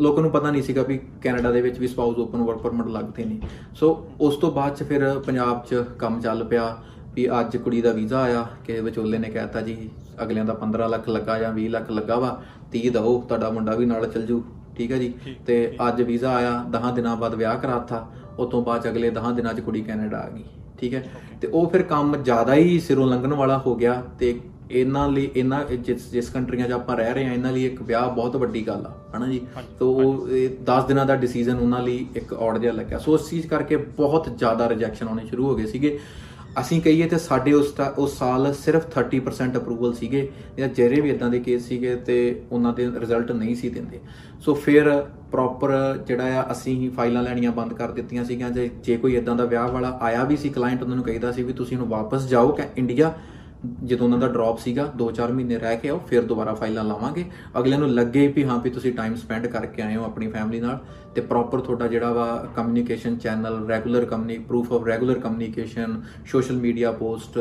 ਲੋਕਾਂ ਨੂੰ ਪਤਾ ਨਹੀਂ ਸੀਗਾ ਵੀ ਕੈਨੇਡਾ ਦੇ ਵਿੱਚ ਵੀ ਸਪਾਊਸ ਓਪਨ ਵਰਕ ਪਰਮਿਟ ਲੱਗਦੇ ਨੇ। ਸੋ ਉਸ ਤੋਂ ਬਾਅਦ ਚ ਫਿਰ ਪੰਜਾਬ ਚ ਕੰਮ ਚੱਲ ਪਿਆ ਵੀ ਅੱਜ ਕੁੜੀ ਦਾ ਵੀਜ਼ਾ ਆਇਆ ਕਿਸੇ ਵਿਚੋਲੇ ਨੇ ਕਹਿਤਾ ਜੀ ਅਗਲਿਆਂ ਦਾ 15 ਲੱਖ ਲੱਗਾ ਜਾਂ 20 ਲੱਖ ਲੱਗਾ ਵਾ 30 ਦਓ ਤੁਹਾਡਾ ਮੁੰਡਾ ਵੀ ਨਾਲ ਚੱਲ ਜੂ। ਠੀਕ ਹੈ ਜੀ? ਤੇ ਅੱਜ ਵੀਜ਼ਾ ਆਇਆ 10 ਦਿਨਾਂ ਬਾਅਦ ਵਿਆਹ ਕਰਾਤਾ ਉਸ ਤੋਂ ਬਾਅਦ ਅਗਲੇ 10 ਦਿਨਾਂ 'ਚ ਕੁੜੀ ਕੈਨੇਡਾ ਆ ਗਈ। ਠੀਕ ਹੈ? ਤੇ ਉਹ ਫਿਰ ਕੰਮ ਜ਼ਿਆਦਾ ਹੀ ਸਿਰੋਂ ਲੰਘਣ ਵਾਲਾ ਹੋ ਗਿਆ ਤੇ ਇਹਨਾਂ ਲਈ ਇਹਨਾਂ ਜਿਸ ਜਿਸ ਕੰਟਰੀਆਂ 'ਚ ਆਪਾਂ ਰਹਿ ਰਹੇ ਹਾਂ ਇਹਨਾਂ ਲਈ ਇੱਕ ਵਿਆਹ ਬਹੁਤ ਵੱਡੀ ਗੱਲ ਆ ਹਨਾ ਜੀ? ਤੋ ਉਹ 10 ਦਿਨਾਂ ਦਾ ਡਿਸੀਜਨ ਉਹਨਾਂ ਲਈ ਇੱਕ ਔੜ ਜਿਹਾ ਲੱਗਿਆ। ਸੋ ਉਸ ਚੀਜ਼ ਕਰਕੇ ਬਹੁਤ ਜ਼ਿਆਦਾ ਰਿਜੈਕਸ਼ਨ ਆਉਣੇ ਸ਼ੁਰੂ ਹੋ ਗਏ ਸੀਗੇ। ਅਸੀਂ ਕਹੀਏ ਤੇ ਸਾਡੇ ਉਸ ਤਾ- ਉਸ ਸਾਲ ਸਿਰਫ 30% ਅਪਰੂਵਲ ਸੀਗੇ, ਜਾਂ ਜਿਹੜੇ ਵੀ ਇਦਾਂ ਦੇ ਕੇਸ ਸੀਗੇ ਤੇ ਉਹਨਾਂ ਦੇ ਰਿਜ਼ਲਟ ਨਹੀਂ ਸੀ ਦਿੰਦੇ। ਸੋ ਫਿਰ ਪ੍ਰੋਪਰ ਜਿਹੜਾ ਆ, ਅਸੀਂ ਹੀ ਫਾਈਲਾਂ ਲੈਣੀਆਂ ਬੰਦ ਕਰ ਦਿੱਤੀਆਂ ਸੀਗੀਆਂ, ਜੇ ਜੇ ਕੋਈ ਇਦਾਂ ਦਾ ਵਿਆਹ ਵਾਲਾ ਆਇਆ ਵੀ ਸੀ ਕਲਾਇੰਟ ਉਹਨਾਂ ਨੂੰ ਕਹਿੰਦਾ ਸੀ ਵੀ ਤੁਸੀਂ ਹੁਣ ਵਾਪਸ ਜਾਓ ਕਿ ਇੰਡੀਆ ਜਦੋਂ ਉਹਨਾਂ ਦਾ ਡ੍ਰੌਪ ਸੀਗਾ 2-4 ਮਹੀਨੇ ਰਹਿ ਕੇ ਆਓ, ਫਿਰ ਦੁਬਾਰਾ ਫਾਈਲਾਂ ਲਾਵਾਂਗੇ। ਅਗਲਿਆਂ ਨੂੰ ਲੱਗੇ ਵੀ ਹਾਂ ਵੀ ਤੁਸੀਂ ਟਾਈਮ ਸਪੈਂਡ ਕਰਕੇ ਆਏ ਹੋ ਆਪਣੀ ਫੈਮਿਲੀ ਨਾਲ। ਤੇ ਪ੍ਰੋਪਰ ਤੁਹਾਡਾ ਜਿਹੜਾ ਵਾ communication channel regular ਕਮਿਊਨੀ proof of regular communication social media post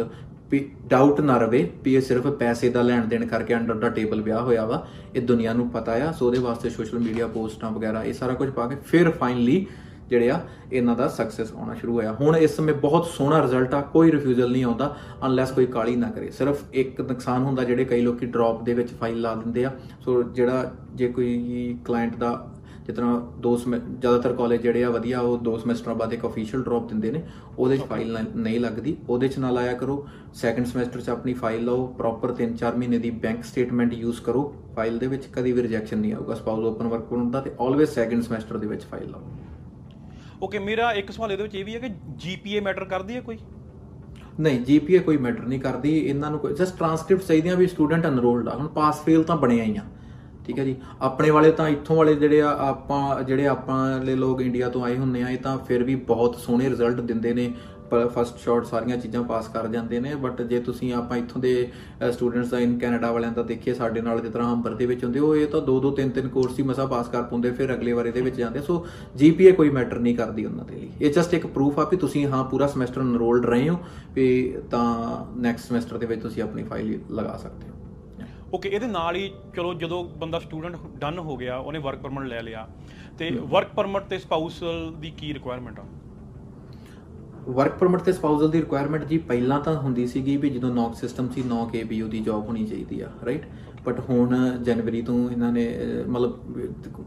we doubt ਨਾ ਰਵੇ ਵੀ ਇਹ ਸਿਰਫ ਪੈਸੇ ਦਾ ਲੈਣ ਦੇਣ ਕਰਕੇ ਅੰਡਰ ਦਾ ਟੇਬਲ ਵਿਆਹ ਹੋਇਆ ਵਾ, ਇਹ ਦੁਨੀਆ ਨੂੰ ਪਤਾ ਆ, ਸੋ ਉਹਦੇ ਵਾਸਤੇ ਸੋਸ਼ਲ ਮੀਡੀਆ ਪੋਸਟਾਂ ਵਗੈਰਾ, ਇਹ ਸਾਰਾ ਕੁਝ ਪਾ ਕੇ ਫਿਰ ਫਾਈਨਲੀ ਜਿਹੜੇ ਆ, ਇਹਨਾਂ ਦਾ ਸਕਸੈਸ ਆਉਣਾ ਸ਼ੁਰੂ ਹੋਇਆ। ਹੁਣ ਇਸ ਸਮੇਂ ਬਹੁਤ ਸੋਹਣਾ ਰਿਜ਼ਲਟ ਆ, ਕੋਈ ਰਿਫਿਊਜ਼ਲ ਨਹੀਂ ਆਉਂਦਾ ਅਨਲੈਸ ਕੋਈ ਕਾਲੀ ਨਾ ਕਰੇ। ਸਿਰਫ ਇੱਕ ਨੁਕਸਾਨ ਹੁੰਦਾ ਜਿਹੜੇ ਕਈ ਲੋਕੀ ਡ੍ਰੌਪ ਦੇ ਵਿੱਚ ਫਾਈਲ ਲਾ ਦਿੰਦੇ ਆ, ਸੋ ਜਿਹੜਾ ਜੇ ਕੋਈ ਕਲਾਇੰਟ ਦਾ ਜਿਸ ਤਰ੍ਹਾਂ ਦੋ ਜ਼ਿਆਦਾਤਰ ਕਾਲਜ ਜਿਹੜੇ ਆ ਵਧੀਆ ਉਹ ਦੋ ਸਮੈਸਟਰਾਂ ਬਾਅਦ ਇੱਕ ਅਫੀਸ਼ੀਅਲ ਡ੍ਰੌਪ ਦਿੰਦੇ ਨੇ। ਉਹਦੇ 'ਚ ਫਾਈਲ ਨਹੀਂ ਲੱਗਦੀ। ਉਹਦੇ 'ਚ ਨਾ ਲਾਇਆ ਕਰੋ। ਸੈਕੰਡ ਸਮੈਸਟਰ 'ਚ ਆਪਣੀ ਫਾਈਲ ਲਓ। ਪ੍ਰੋਪਰ 3-4 ਮਹੀਨੇ ਦੀ ਬੈਂਕ ਸਟੇਟਮੈਂਟ ਯੂਜ਼ ਕਰੋ। ਫਾਈਲ ਦੇ ਵਿੱਚ ਕਦੀ ਵੀ ਰਿਜੈਕਸ਼ਨ ਨਹੀਂ ਆਊਗਾ। ਸਪਾਊਸ ਓਪਨ ਵਰਕ ਪਰਮਿਟ ਦਾ ਤੇ ਆਲਵੇਸ ਸੈਕੰਡ ਸਮੈਸਟਰ ਦੇ ਵਿੱਚ ਫਾਈਲ ਲਾਓ। ਓਕੇ ਮੇਰਾ ਇੱਕ ਸਵਾਲ ਇਹਦੇ ਵਿੱਚ ਇਹ ਵੀ ਹੈ ਕਿ ਜੀਪੀਏ ਮੈਟਰ ਕਰਦੀ ਹੈ ਕੋਈ? ਨਹੀਂ ਜੀਪੀਏ ਕੋਈ ਮੈਟਰ ਨਹੀਂ ਕਰਦੀ। ਇਹਨਾਂ ਨੂੰ ਕੋਈ ਜਸਟ ਟ੍ਰਾਂਸਕ੍ਰਿਪਟ ਚਾਹੀਦੀਆਂ ਵੀ ਸਟੂਡੈਂਟ ਅਨਰੋਲਡ ਆ। ਹੁਣ ਪਾਸ ਫੇਲ ਤਾਂ ਬਣਿਆ ਹੀ ਆ। ਠੀਕ ਹੈ ਜੀ। ਆਪਣੇ ਵਾਲੇ ਤਾਂ ਇੱਥੋਂ ਵਾਲੇ ਜਿਹੜੇ ਆ, ਆਪਾਂ, ਜਿਹੜੇ ਆਪਾਂ ਵਾਲੇ ਲੋਕ ਇੰਡੀਆ ਤੋਂ ਆਏ ਹੁੰਨੇ ਆ, ਇਹ ਤਾਂ ਫਿਰ ਵੀ ਬਹੁਤ ਸੋਹਣੇ ਰਿਜ਼ਲਟ ਦਿੰਦੇ ਨੇ। ਪਰ ਫਸਟ ਸ਼ਾਟ ਸਾਰੀਆਂ ਚੀਜ਼ਾਂ ਪਾਸ ਕਰ ਜਾਂਦੇ ਨੇ। ਬਟ ਜੇ ਤੁਸੀਂ ਆਪਾਂ ਇੱਥੋਂ ਦੇ ਸਟੂਡੈਂਟਸ ਦਾ ਇਨ ਕੈਨੇਡਾ ਵਾਲਿਆਂ ਦਾ ਦੇਖੀਏ, ਸਾਡੇ ਨਾਲ ਜਿਸ ਤਰ੍ਹਾਂ ਹੰਬਰ ਦੇ ਵਿੱਚ ਹੁੰਦੇ, ਉਹ ਇਹ ਤਾਂ ਦੋ ਦੋ, ਤਿੰਨ ਤਿੰਨ ਕੋਰਸ ਹੀ ਮਸਾ ਪਾਸ ਕਰ ਪਾਉਂਦੇ, ਫਿਰ ਅਗਲੇ ਵਾਰ ਇਹਦੇ ਵਿੱਚ ਜਾਂਦੇ। ਸੋ ਜੀਪੀਏ ਕੋਈ ਮੈਟਰ ਨਹੀਂ ਕਰਦੀ ਉਹਨਾਂ ਦੇ ਲਈ। ਇਹ ਜਸਟ ਇੱਕ ਪ੍ਰੂਫ ਆ ਵੀ ਤੁਸੀਂ ਹਾਂ, ਪੂਰਾ ਸਮੈਸਟਰ ਅਨਰੋਲਡ ਰਹੇ ਹੋ, ਵੀ ਤਾਂ ਨੈਕਸਟ ਸਮੈਸਟਰ ਦੇ ਵਿੱਚ ਤੁਸੀਂ ਆਪਣੀ ਫਾਈਲ ਲਗਾ ਸਕਦੇ ਹੋ। ਓਕੇ ਇਹਦੇ ਨਾਲ ਹੀ ਚਲੋ ਜਦੋਂ ਬੰਦਾ ਸਟੂਡੈਂਟ ਡਨ ਹੋ ਗਿਆ ਉਹਨੇ ਵਰਕ ਪਰਮਿਟ ਲੈ ਲਿਆ। ਤੇ ਵਰਕ ਪਰਮਿਟ ਤੇ ਸਪਾਊਸਲ ਦੀ ਕੀ ਰਿਕੁਆਇਰਮੈਂਟ ਆ? ਵਰਕ ਪਰਮਿਟ ਤੇ ਸਪਾਊਸਲ ਦੀ ਰਿਕੁਆਇਰਮੈਂਟ ਜੀ ਪਹਿਲਾਂ ਤਾਂ ਹੁੰਦੀ ਸੀਗੀ ਵੀ ਜਦੋਂ ਨੌਕ ਸਿਸਟਮ ਸੀ 9 ਕੇਬੀਯੂ ਦੀ ਜੌਬ ਹੋਣੀ ਚਾਹੀਦੀ ਆ ਰਾਈਟ ਬਟ ਹੁਣ ਜਨਵਰੀ ਤੋਂ ਇਹਨਾਂ ਨੇ ਅਹ, ਮਤਲਬ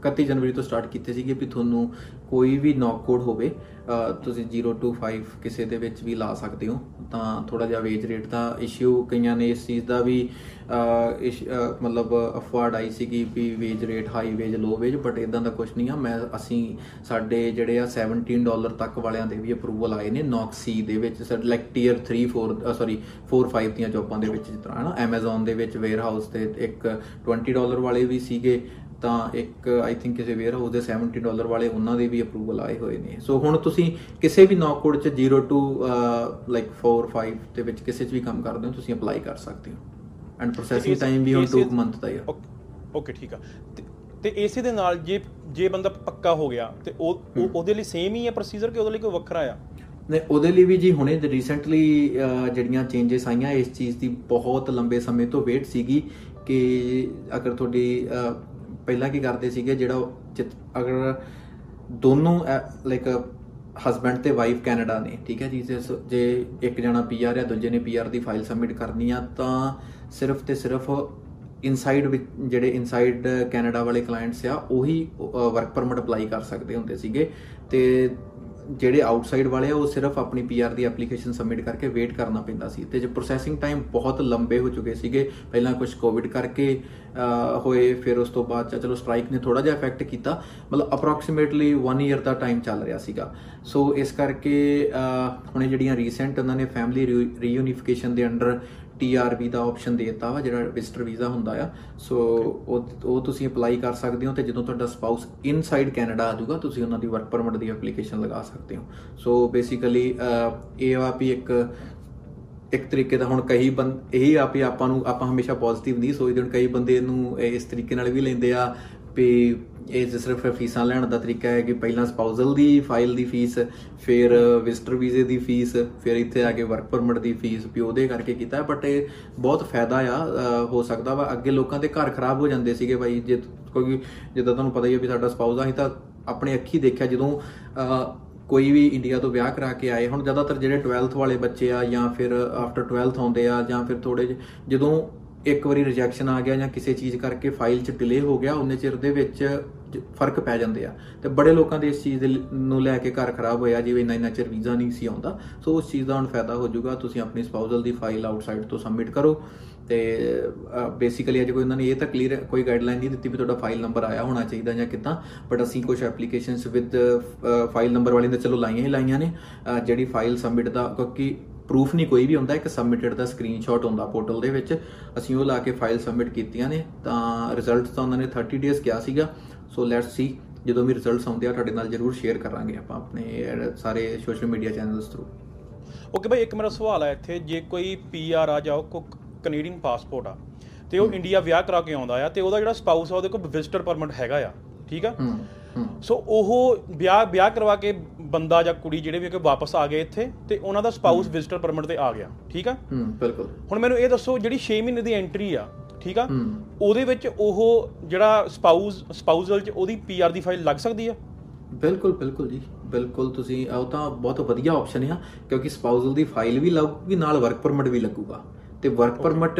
31 ਜਨਵਰੀ ਤੋਂ ਸਟਾਰਟ ਕੀਤੇ ਸੀਗੇ ਵੀ ਤੁਹਾਨੂੰ ਕੋਈ ਵੀ ਨੌਕ ਕੋਡ ਹੋਵੇ ਅਹ, ਤੁਸੀਂ 0 to 5 ਕਿਸੇ ਦੇ ਵਿੱਚ ਵੀ ਲਾ ਸਕਦੇ ਹੋ ਤਾਂ ਥੋੜਾ ਜਿਹਾ ਵੇਜ ਰੇਟ ਦਾ ਇਸ਼ੂ ਕਈਆਂ ਨੇ ਇਸ ਚੀਜ਼ ਦਾ ਵੀ ਅਹ, ਇਸ਼- ਅਹ, ਮਤਲਬ ਅਫਵਾਰਡ ਆਈ ਸੀਗੀ ਵੀ wage rate high wage low wage but ਇਦਾਂ ਦਾ ਕੁਝ ਨਹੀਂ ਆ। ਮੈਂ ਅਸੀਂ ਸਾਡੇ ਜਿਹੜੇ ਆ 17 ਡਾਲਰ ਤੱਕ ਵਾਲਿਆਂ ਦੇ ਵੀ ਅਪਰੂਵਲ ਆਏ ਨੇ ਨੌਕ ਸੀ ਦੇ ਵਿੱਚ ਲਾਈਕ ਟੀਅਰ 3 4 ਸੌਰੀ 4 5 ਦੀਆਂ ਜੌਬਾਂ ਦੇ ਵਿੱਚ ਜਿਸ ਤਰ੍ਹਾਂ ਹੈ ਨਾ Amazon ਦੇ ਵਿੱਚ ਵੇਅਰ ਹਾਊਸ ਤੇ ਇੱਕ 20 ਡਾਲਰ ਵਾਲੇ ਵੀ ਸੀਗੇ ਤਾਂ ਇੱਕ ਆਈ ਥਿੰਕ ਕਿਸੇ ਵੇਅਰ ਹਾਊਸ ਦੇ 70 ਡਾਲਰ ਵਾਲੇ ਉਹਨਾਂ ਦੇ ਵੀ ਅਪਰੂਵਲ ਆਏ ਹੋਏ ਨੇ। ਸੋ ਹੁਣ ਤੁਸੀਂ ਕਿਸੇ ਵੀ ਨੌਕ ਕੋਡ ਚ 0 ਟੂ ਲਾਈਕ 4 5 ਦੇ ਵਿੱਚ ਕਿਸੇ ਚ ਵੀ ਕੰਮ ਕਰਦੇ ਹੋ ਤੁਸੀਂ ਅਪਲਾਈ ਕਰ ਸਕਦੇ ਹੋ। ਐਂਡ ਪ੍ਰੋਸੈਸਿੰਗ ਟਾਈਮ ਵੀ ਹੁਣ 2 ਇਸੇ- ਮੰਥ ਦਾ ਹੀ ਓਕੇ ਠੀਕ ਆ। ਤੇ- ਇਸੇ ਦੇ ਨਾਲ ਜੇ ਜੇ ਬੰਦਾ ਪੱਕਾ ਹੋ ਗਿਆ ਤੇ ਉਹ ਉਹ- ਉਹਦੇ ਲਈ ਸੇਮ ਹੀ ਹੈ ਪ੍ਰੋਸੀਜਰ ਕਿ ਉਹਦੇ ਲਈ ਕੋਈ ਵੱਖਰਾ ਆ? ਨੇ ਉਹਦੇ ਲਈ ਵੀ ਜੀ ਹੁਣੇ ਰੀਸੈਂਟਲੀ ਜਿਹੜੀਆਂ ਚੇਂਜਸ ਆਈਆਂ ਇਸ ਚੀਜ਼ ਦੀ ਬਹੁਤ ਲੰਬੇ ਸਮੇਂ ਤੋਂ ਵੇਟ ਸੀਗੀ ਕਿ ਅਗਰ ਤੁਹਾਡੀ ਪਹਿਲਾਂ ਕੀ ਕਰਦੇ ਸੀਗੇ, ਜਿਹੜਾ ਉਹ ਜਿਤ- ਅਗਰ ਦੋਨੋਂ ਲਾਈਕ ਹਸਬੰਡ ਤੇ ਵਾਈਫ ਕੈਨੇਡਾ ਨੇ, ਠੀਕ ਹੈ ਜੀ, ਜੇ ਸ- ਜੇ ਇੱਕ ਜਣਾ ਪੀਆਰ ਹੈ ਦੂਜੇ ਨੇ ਪੀਆਰ ਦੀ ਫਾਈਲ ਸਬਮਿਟ ਕਰਨੀ ਆ, ਤਾਂ ਸਿਰਫ ਤੇ ਸਿਰਫ ਇਨਸਾਈਡ ਵਿੱਚ, ਜਿਹੜੇ ਇਨਸਾਈਡ ਕੈਨੇਡਾ ਵਾਲੇ ਕਲਾਇੰਟਸ ਆ, ਉਹੀ ਵਰਕ ਪਰਮਿਟ ਅਪਲਾਈ ਕਰ ਸਕਦੇ ਹੁੰਦੇ ਸੀਗੇ। ਤੇ ਜਿਹੜੇ ਆਊਟਸਾਈਡ ਵਾਲੇ ਆ ਉਹ ਸਿਰਫ ਆਪਣੀ ਪੀਆਰ ਦੀ ਐਪਲੀਕੇਸ਼ਨ ਸਬਮਿਟ ਕਰਕੇ ਵੇਟ ਕਰਨਾ ਪੈਂਦਾ ਸੀ। ਤੇ ਜੇ ਪ੍ਰੋਸੈਸਿੰਗ ਟਾਈਮ ਬਹੁਤ ਲੰਬੇ ਹੋ ਚੁੱਕੇ ਸੀਗੇ ਪਹਿਲਾਂ ਕੁਝ ਕੋਵਿਡ ਕਰਕੇ ਅਹ, ਹੋਏ ਫਿਰ ਉਸ ਤੋਂ ਬਾਅਦ 'ਚ ਚਲੋ ਸਟ੍ਰਾਈਕ ਨੇ ਥੋੜਾ ਜਿਹਾ ਇਫੈਕਟ ਕੀਤਾ ਮਤਲਬ ਅਪਰੋਕਸੀਮੇਟਲੀ 1 ਇਅਰ ਦਾ ਟਾਈਮ ਚੱਲ ਰਿਹਾ ਸੀਗਾ। ਸੋ ਇਸ ਕਰਕੇ ਅਹ, ਹੁਣੇ ਜਿਹੜੀਆਂ ਰੀਸੈਂਟ ਉਹਨਾਂ ਨੇ ਫੈਮਿਲੀ ਰੀਯੂਨੀਫਿਕੇਸ਼ਨ ਦੇ ਅੰਡਰ TRV ਦਾ ਆਪਸ਼ਨ ਦਿੱਤਾ ਵਾ ਜਿਹੜਾ ਵਿਜ਼ਟਰ ਵੀਜ਼ਾ ਹੁੰਦਾ ਆ। ਸੋ ਉਹ ਉਹ ਤੁਸੀਂ ਅਪਲਾਈ ਕਰ ਸਕਦੇ ਹੋ ਤੇ ਜਦੋਂ ਤੁਹਾਡਾ ਸਪਾਊਸ ਇਨਸਾਈਡ ਕੈਨੇਡਾ ਆ ਜਾਊਗਾ ਤੁਸੀਂ ਉਹਨਾਂ ਦੀ ਵਰਕ ਪਰਮਿਟ ਦੀ ਐਪਲੀਕੇਸ਼ਨ ਲਗਾ ਸਕਦੇ ਹੋ। ਸੋ ਬੇਸਿਕਲੀ ਇਹ ਆ ਵੀ ਇੱਕ ਇੱਕ ਤਰੀਕੇ ਦਾ ਹੁਣ ਕਈ ਬੰਦ ਇਹੀ ਆ ਵੀ ਆਪਾਂ ਨੂੰ ਆਪਾਂ ਹਮੇਸ਼ਾ ਪੋਜ਼ਿਟਿਵ ਨਹੀਂ ਸੋਚਦੇ ਹੁਣ ਕਈ ਬੰਦੇ ਇਹਨੂੰ ਇਸ ਤਰੀਕੇ ਨਾਲ ਵੀ ਲੈਂਦੇ ਆ ਵੀ ਇਹ ਜੇ ਸਿਰਫ ਫੀਸਾਂ ਲੈਣ ਦਾ ਤਰੀਕਾ ਹੈ ਕਿ ਪਹਿਲਾਂ ਸਪਾਊਸਲ ਦੀ ਫਾਈਲ ਦੀ ਫੀਸ ਫਿਰ ਵਿਜ਼ਟਰ ਵੀਜ਼ੇ ਦੀ ਫੀਸ ਫਿਰ ਇੱਥੇ ਆ ਕੇ ਵਰਕ ਪਰਮਿਟ ਦੀ ਫੀਸ ਵੀ ਉਹਦੇ ਕਰਕੇ ਕੀਤਾ ਬਟ ਇਹ ਬਹੁਤ ਫਾਇਦਾ ਆ ਅਹ ਹੋ ਸਕਦਾ ਵਾ। ਅੱਗੇ ਲੋਕਾਂ ਦੇ ਘਰ ਖਰਾਬ ਹੋ ਜਾਂਦੇ ਸੀਗੇ ਬਾਈ ਜੇ ਕੋਈ ਜਿੱਦਾਂ ਤੁਹਾਨੂੰ ਪਤਾ ਹੀ ਹੈ ਵੀ ਸਾਡਾ ਸਪਾਊਸ ਆ ਅਸੀਂ ਤਾਂ ਆਪਣੇ ਅੱਖੀ ਦੇਖਿਆ ਜਦੋਂ ਅਹ, ਕੋਈ ਵੀ ਇੰਡੀਆ ਤੋਂ ਵਿਆਹ ਕਰਾ ਕੇ ਆਏ ਹੁਣ ਜ਼ਿਆਦਾਤਰ ਜਿਹੜੇ 12th ਵਾਲੇ ਬੱਚੇ ਆ ਜਾਂ ਫਿਰ ਆਫਟਰ 12th ਆਉਂਦੇ ਆ ਜਾਂ ਫਿਰ ਥੋੜੇ ਜਦੋਂ ਇੱਕ ਵਾਰੀ ਰਿਜੈਕਸ਼ਨ ਆ ਗਿਆ ਜਾਂ ਕਿਸੇ ਚੀਜ਼ ਕਰਕੇ ਫਾਈਲ 'ਚ ਡਿਲੇ ਹੋ ਗਿਆ ਉਹਨੇ ਚਿਰ ਦੇ ਵਿੱਚ ਜ- ਫ਼ਰਕ ਪੈ ਜਾਂਦੇ ਆ। ਤੇ ਬੜੇ ਲੋਕਾਂ ਦੇ ਇਸ ਚੀਜ਼ ਦੇ ਲ- ਨੂੰ ਲੈ ਕੇ ਘਰ ਖਰਾਬ ਹੋਇਆ ਜਿਵੇਂ ਇੰਨਾ ਇੰਨਾ ਚਿਰ ਵੀਜ਼ਾ ਨਹੀਂ ਸੀ ਆਉਂਦਾ। ਸੋ ਉਸ ਚੀਜ਼ ਦਾ ਹੁਣ ਫਾਇਦਾ ਹੋ ਜਾਊਗਾ ਤੁਸੀਂ ਆਪਣੀ ਸਪਾਊਸਲ ਦੀ ਫਾਈਲ ਆਊਟਸਾਈਡ ਤੋਂ ਸਬਮਿਟ ਕਰੋ। ਤੇ ਬੇਸਿਕਲੀ ਅਜੇ ਕੋਈ ਉਹਨਾਂ ਨੇ ਇਹ ਤਾਂ ਕਲੀਅਰ ਕੋਈ ਗਾਈਡਲਾਈਨ ਨਹੀਂ ਦਿੱਤੀ ਵੀ ਤੁਹਾਡਾ ਫਾਈਲ ਨੰਬਰ ਆਇਆ ਹੋਣਾ ਚਾਹੀਦਾ ਜਾਂ ਕਿੱਦਾਂ। ਬਟ ਅਸੀਂ ਕੁਝ ਐਪਲੀਕੇਸ਼ਨਸ ਵਿਦ ਫਾਈਲ ਨੰਬਰ ਵਾਲੀ ਤਾਂ ਚਲੋ ਲਾਈਆਂ ਹੀ ਲਾਈਆਂ ਨੇ। ਅਹ, ਜਿਹੜੀ ਫਾਈਲ ਸਬਮਿਟ ਦਾ ਕਿਉਂਕਿ ਪ੍ਰੂਫ ਨਹੀਂ ਕੋਈ ਵੀ ਹੁੰਦਾ ਇੱਕ ਸਬਮਿਟਡ ਦਾ ਸਕਰੀਨਸ਼ਾਟ ਹੁੰਦਾ ਪੋਰਟਲ ਦੇ ਵਿੱਚ ਅਸੀਂ ਉਹ ਲਾ ਕੇ ਫਾਈਲ ਸਬਮਿਟ ਕੀਤੀਆਂ ਨੇ ਤਾਂ ਰਿਜ਼ਲਟ ਤਾਂ ਉਹਨਾਂ ਨੇ 30 ਡੇਜ਼ ਕਿਹਾ ਸੀਗਾ ਸੋ ਲੈਟਸ ਸੀ ਜਦੋਂ ਵੀ ਰਿਜ਼ਲਟਸ ਆਉਂਦੇ ਆ ਤੁਹਾਡੇ ਨਾਲ ਜਰੂਰ ਸ਼ੇਅਰ ਕਰਾਂਗੇ ਆਪਾਂ ਆਪਣੇ ਸਾਰੇ social media channels through okay ਭਾਈ ਇੱਕ ਮੇਰਾ ਸਵਾਲ ਹੈ ਇੱਥੇ ਜੇ ਕੋਈ ਪੀਆਰ ਆ ਜਾਓ ਕੋ ਕੈਨੇਡੀਅਨ ਪਾਸਪੋਰਟ ਆ ਤੇ ਉਹ ਇੰਡੀਆ ਵਿਆਹ ਕਰਾ ਕੇ ਆਉਂਦਾ ਆ ਤੇ ਉਹਦਾ ਜਿਹੜਾ ਸਪਾਊਸ ਆ ਉਹਦੇ ਕੋਲ ਵਿਜ਼ਟਰ ਪਰਮਿਟ ਹੈਗਾ ਆ ਠੀਕ ਆ? ਸੋ ਉਹ ਵਿਆਹ ਵਿਆਹ ਕਰਵਾ ਕੇ ਬੰਦਾ ਜਾਂ ਕੁੜੀ ਜਿਹੜੇ ਵੀ ਕਿ ਵਾਪਸ ਆ ਗਏ ਇੱਥੇ ਤੇ ਉਹਨਾਂ ਦਾ ਸਪਾਊਸ ਵਿਜ਼ਟਰ ਪਰਮਿਟ ਤੇ ਆ ਗਿਆ ਠੀਕ ਆ? ਹੂੰ ਬਿਲਕੁਲ। ਹੁਣ ਮੈਨੂੰ ਇਹ ਦੱਸੋ ਜਿਹੜੀ 6 ਮਹੀਨੇ ਦੀ ਐਂਟਰੀ ਆ ਠੀਕ ਆ? ਉਹਦੇ ਵਿੱਚ ਉਹ ਜਿਹੜਾ ਸਪਾਊਸ ਸਪਾਊਸਲ ਚ ਉਹਦੀ ਪੀਆਰ ਦੀ ਫਾਈਲ ਲੱਗ ਸਕਦੀ ਆ? ਬਿਲਕੁਲ ਬਿਲਕੁਲ ਜੀ। ਬਿਲਕੁਲ ਤੁਸੀਂ ਉਹ ਤਾਂ ਬਹੁਤ ਵਧੀਆ ਆਪਸ਼ਨ ਆ ਕਿਉਂਕਿ ਸਪਾਊਸਲ ਦੀ ਫਾਈਲ ਵੀ ਲੱਗੂਗੀ ਨਾਲ ਵਰਕ ਪਰਮਿਟ ਵੀ ਲੱਗੂਗਾ। ਤੇ ਵਰਕ ਪਰਮਿਟ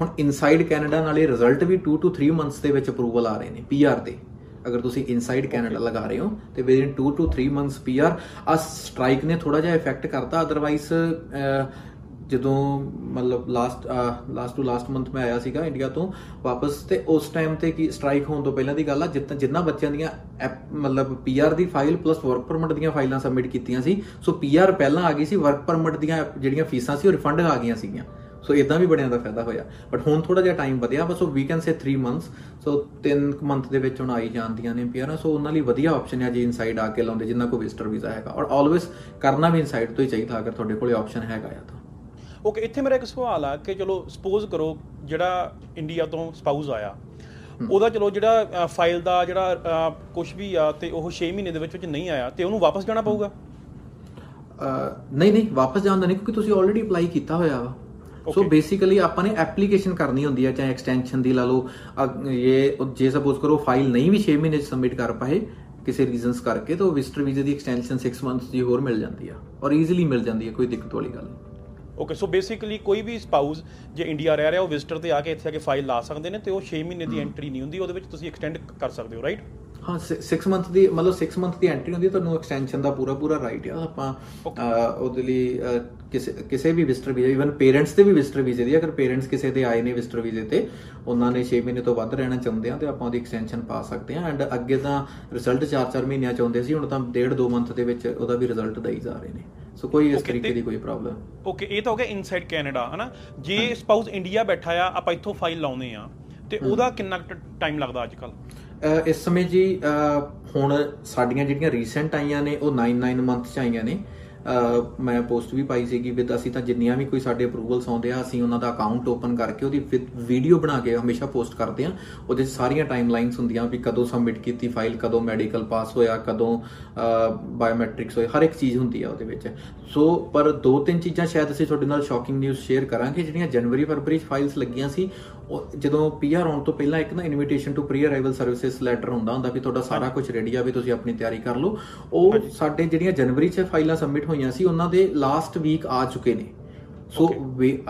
ਹੁਣ ਇਨਸਾਈਡ ਕੈਨੇਡਾ ਨਾਲੇ ਰਿਜ਼ਲਟ ਵੀ 2 ਟੂ 3 ਮੰਥਸ ਦੇ ਵਿੱਚ ਅਪਰੂਵਲ ਆ ਰਹੇ ਨੇ ਪੀਆਰ ਦੇ। ਅਗਰ ਤੁਸੀਂ ਇਨਸਾਈਡ ਕੈਨੇਡਾ ਲਗਾ ਰਹੇ ਹੋ ਤੇ ਵਿਦਿਨ 2 ਟੂ 3 ਮੰਥਸ ਪੀਆਰ ਆ ਸਟ੍ਰਾਈਕ ਨੇ ਥੋੜਾ ਜਿਹਾ ਇਫੈਕਟ ਕਰਤਾ ਅਦਰਵਾਈਜ਼ ਜਦੋਂ ਮਤਲਬ last last to last month ਮੈਂ ਆਇਆ ਸੀਗਾ ਇੰਡੀਆ ਤੋਂ ਵਾਪਸ ਤੇ ਉਸ ਟਾਈਮ ਤੇ ਕੀ ਸਟ੍ਰਾਈਕ ਹੋਣ ਤੋਂ ਪਹਿਲਾਂ ਦੀ ਗੱਲ ਆ ਜਿੱਦਾਂ ਜਿੰਨਾ ਬੱਚਿਆਂ ਦੀਆਂ ਮਤਲਬ ਪੀਆਰ ਦੀ ਫਾਈਲ ਪਲੱਸ ਵਰਕ ਪਰਮਿਟ ਦੀਆਂ ਫਾਈਲਾਂ ਸਬਮਿਟ ਕੀਤੀਆਂ ਸੀ ਸੋ ਪੀਆਰ ਪਹਿਲਾਂ ਆ ਗਈ ਸੀ ਵਰਕ ਪਰਮਿਟ ਦੀਆਂ ਜਿਹੜੀਆਂ ਫੀਸਾਂ ਸੀ ਉਹ ਰਿਫੰਡ ਆ ਗਈਆਂ ਸੀਗੀਆਂ। ਸੋ ਇਦਾਂ ਵੀ ਬਣਿਆ ਦਾ ਫਾਇਦਾ ਹੋਇਆ। ਬਟ ਹੁਣ ਥੋੜਾ ਜਿਹਾ ਟਾਈਮ ਵਧਿਆ ਬਸ ਉਹ ਵੀ can say 3 months so 3 month ਦੇ ਵਿੱਚ ਹੁਣ ਆਈ ਜਾਂਦੀਆਂ ਨੇ ਪੀਆਰ ਸੋ ਉਹਨਾਂ ਲਈ ਵਧੀਆ ਆਪਸ਼ਨ ਹੈ ਜੀ ਇਨਸਾਈਡ ਆ ਕੇ ਲਾਉਂਦੇ ਜਿੰਨਾ ਕੋ ਵਿਜ਼ਟਰ ਵੀਜ਼ਾ ਹੈਗਾ। ਔਰ ਆਲਵੇਸ ਕਰਨਾ ਵੀ ਇਨਸਾਈਡ ਤੋਂ ਹੀ ਚਾਹੀਦਾ ਅਗਰ ਤੁਹਾਡੇ ਕੋਲੇ ਆਪਸ਼ਨ ਹੈਗਾ ਆ ਤਾਂ। ਓਕੇ ਇੱਥੇ ਮੇਰਾ ਇੱਕ ਸਵਾਲ ਆ ਕਿ ਚਲੋ ਸਪੋਜ਼ ਕਰੋ ਜਿਹੜਾ ਇੰਡੀਆ ਤੋਂ ਸਪਾਊਸ ਆਇਆ ਉਹਦਾ ਚਲੋ ਜਿਹੜਾ ਫਾਈਲ ਦਾ ਜਿਹੜਾ ਕੁਝ ਵੀ ਆ ਤੇ ਉਹ 6 ਮਹੀਨੇ ਦੇ ਵਿੱਚ ਵਿੱਚ ਨਹੀਂ ਆਇਆ ਤੇ ਉਹਨੂੰ ਵਾਪਸ ਜਾਣਾ ਪਊਗਾ? ਨਹੀਂ ਨਹੀਂ ਵਾਪਸ ਜਾਣ ਦਾ ਨਹੀਂ ਕਿਉਂਕਿ ਤੁਸੀਂ ਆਲਰੇਡੀ ਅਪਲਾਈ ਕੀਤਾ ਹੋਇਆ ਵਾ। ਸੋ. ਬੇਸਿਕਲੀ ਆਪਾਂ ਨੇ ਐਪਲੀਕੇਸ਼ਨ ਕਰਨੀ ਹੁੰਦੀ ਹੈ ਚਾਹੇ ਐਕਸਟੈਂਸ਼ਨ ਦੀ ਲਾ ਲਓ ਇਹ ਜੇ ਸਪੋਜ਼ ਕਰੋ ਫਾਈਲ ਨਹੀਂ ਵੀ 6 ਮਹੀਨੇ ਚ ਸਬਮਿਟ ਕਰ ਪਾਏ ਕਿਸੇ ਰੀਜ਼ਨਸ ਕਰਕੇ ਤਾਂ ਵਿਜ਼ਟਰ ਵੀਜ਼ੇ ਦੀ ਐਕਸਟੈਂਸ਼ਨ 6 ਮੰਥਸ ਦੀ ਹੋਰ ਮਿਲ ਜਾਂਦੀ ਆ ਔਰ ਈਜ਼ੀਲੀ ਮਿਲ ਜਾਂਦੀ ਹੈ ਕੋਈ ਦਿੱਕਤ ਵਾਲੀ ਗੱਲ ਨਹੀਂ। ਓਕੇ ਸੋ ਬੇਸਿਕਲੀ ਕੋਈ ਵੀ ਸਪਾਊਸ ਜੇ ਇੰਡੀਆ ਰਹਿ ਰਿਹਾ ਉਹ ਵਿਜ਼ਟਰ ਤੇ ਆ ਕੇ ਇੱਥੇ ਆ ਕੇ ਫਾਈਲ ਲਾ ਸਕਦੇ ਨੇ ਤੇ ਉਹ 6 ਮਹੀਨੇ ਦੀ ਐਂਟਰੀ ਨਹੀਂ ਹੁੰਦੀ ਉਹਦੇ ਵਿੱਚ ਤੁਸੀਂ ਐਕਸਟੈਂਡ ਕਰ ਸਕਦੇ ਹੋ ਰਾਈਟ ਹਾਂ 6 ਮੰਥ ਦੀ ਮਤਲਬ 6 ਮੰਥ ਦੀ ਐਂਟਰੀ ਹੁੰਦੀ ਹੈ ਤੁਹਾਨੂੰ ਐਕਸਟੈਂਸ਼ਨ ਦਾ ਪੂਰਾ ਪੂਰਾ ਰਾਈਟ ਆ। ਆਪਾਂ ਉਹਦੇ ਲਈ ਕਿਸੇ ਕਿਸੇ ਵੀ ਵਿਜ਼ਟਰ ਵੀਜ਼ੇ ਇਵਨ ਪੇਰੈਂਟਸ ਦੇ ਵੀ ਵਿਜ਼ਟਰ ਵੀਜ਼ੇ ਦੀ ਅਗਰ ਪੇਰੈਂਟਸ ਕਿਸੇ ਦੇ ਆਏ ਨੇ ਵਿਜ਼ਟਰ ਵੀਜ਼ੇ ਤੇ ਉਹਨਾਂ ਨੇ 6 ਮਹੀਨੇ ਤੋਂ ਵੱਧ ਰਹਿਣਾ ਚਾਹੁੰਦੇ ਆ ਤੇ ਆਪਾਂ ਉਹਦੀ ਐਕਸਟੈਂਸ਼ਨ ਪਾ ਸਕਦੇ ਆ। ਐਂਡ ਅੱਗੇ ਤਾਂ ਰਿਜ਼ਲਟ 4-4 ਮਹੀਨਿਆਂ ਚ ਆਉਂਦੇ ਸੀ ਹੁਣ ਤਾਂ 1.5-2 ਮੰਥ ਦੇ ਵਿੱਚ ਉਹਦਾ ਵੀ ਰਿਜ਼ਲਟ ਦਈ ਜਾ ਰਹੇ ਨੇ। ਸੋ ਕੋਈ ਇਸ ਤਰੀਕੇ ਦੀ ਕੋਈ ਪ੍ਰੋਬਲਮ ਓਕੇ ਇਹ ਤਾਂ ਹੋ ਗਿਆ ਇਨਸਾਈਡ ਕੈਨੇਡਾ ਹਨਾ? ਜੇ ਸਪਾਊਸ ਇੰਡੀਆ ਬੈਠਾ ਆ ਆਪਾਂ ਇੱਥੋਂ ਫਾਈਲ ਲਾਉਨੇ ਆ। ਤੇ ਉਹਦਾ ਕਿੰਨਾ ਟਾਈਮ ਲੱਗਦਾ ਅੱਜ ਕੱਲ ਅਹ ਇਸ ਸਮੇਂ ਜੀ, ਅਹ ਹੁਣ ਸਾਡੀਆਂ ਜਿਹੜੀਆਂ ਰੀਸੈਂਟ ਆਈਆਂ ਨੇ, ਉਹ 9-9 ਮੰਥ ਚ ਆਈਆਂ ਨੇ। ਅਹ ਮੈਂ ਪੋਸਟ ਵੀ ਪਾਈ ਸੀਗੀ ਵਿਦ ਅਸੀਂ ਤਾਂ ਜਿੰਨੀਆਂ ਵੀ ਕੋਈ ਸਾਡੇ ਅਪਰੂਵਲਸ ਆਉਂਦੇ ਆ, ਅਸੀਂ ਉਹਨਾਂ ਦਾ ਅਕਾਊਂਟ ਓਪਨ ਕਰਕੇ ਉਹਦੀ ਵੀਡੀਓ ਬਣਾ ਕੇ ਹਮੇਸ਼ਾ ਪੋਸਟ ਕਰਦੇ ਆ। ਉਹਦੇ 'ਚ ਸਾਰੀਆਂ ਟਾਈਮਲਾਈਨਸ ਹੁੰਦੀਆਂ ਵੀ ਕਦੋਂ ਸਬਮਿਟ ਕੀਤੀ ਫਾਈਲ ਕਦੋਂ ਮੈਡੀਕਲ ਪਾਸ ਹੋਇਆ, ਕਦੋਂ ਬਾਇਓਮੈਟ੍ਰਿਕਸ ਹੋਏ, ਹਰ ਇੱਕ ਚੀਜ਼ ਹੁੰਦੀ ਆ ਉਹਦੇ ਵਿੱਚ। ਸੋ ਪਰ ਦੋ ਤਿੰਨ ਚੀਜ਼ਾਂ ਸ਼ਾਇਦ ਅਸੀਂ ਤੁਹਾਡੇ ਨਾਲ ਸ਼ੌਕਿੰਗ ਨਿਊਜ਼ ਸ਼ੇਅਰ ਕਰਾਂਗੇ, ਜਿਹੜੀਆਂ ਜਨਵਰੀ ਫਰਵਰੀ 'ਚ ਫਾਈਲਸ ਲੱਗੀਆਂ ਸੀ ਉਹ ਜਦੋਂ ਪੀਆਰ ਆਉਣ ਤੋਂ ਪਹਿਲਾਂ ਇੱਕ ਨਾ invitation to pre arrival services letter ਹੁੰਦਾ ਹੁੰਦਾ ਵੀ ਤੁਹਾਡਾ ਸਾਰਾ ਕੁਝ ਰੈਡੀ ਆ ਵੀ ਤੁਸੀਂ ਆਪਣੀ ਤਿਆਰੀ ਕਰ ਲਓ। ਉਹ ਸਾਡੇ ਜਿਹੜੀਆਂ ਜਨਵਰੀ 'ਚ ਫਾਈਲਾਂ ਸਬਮਿਟ ਹੋਈਆਂ ਸੀ ਉਹਨਾਂ ਦੇ ਲਾਸਟ ਵੀਕ ਆ ਚੁੱਕੇ ਨੇ। ਸੋ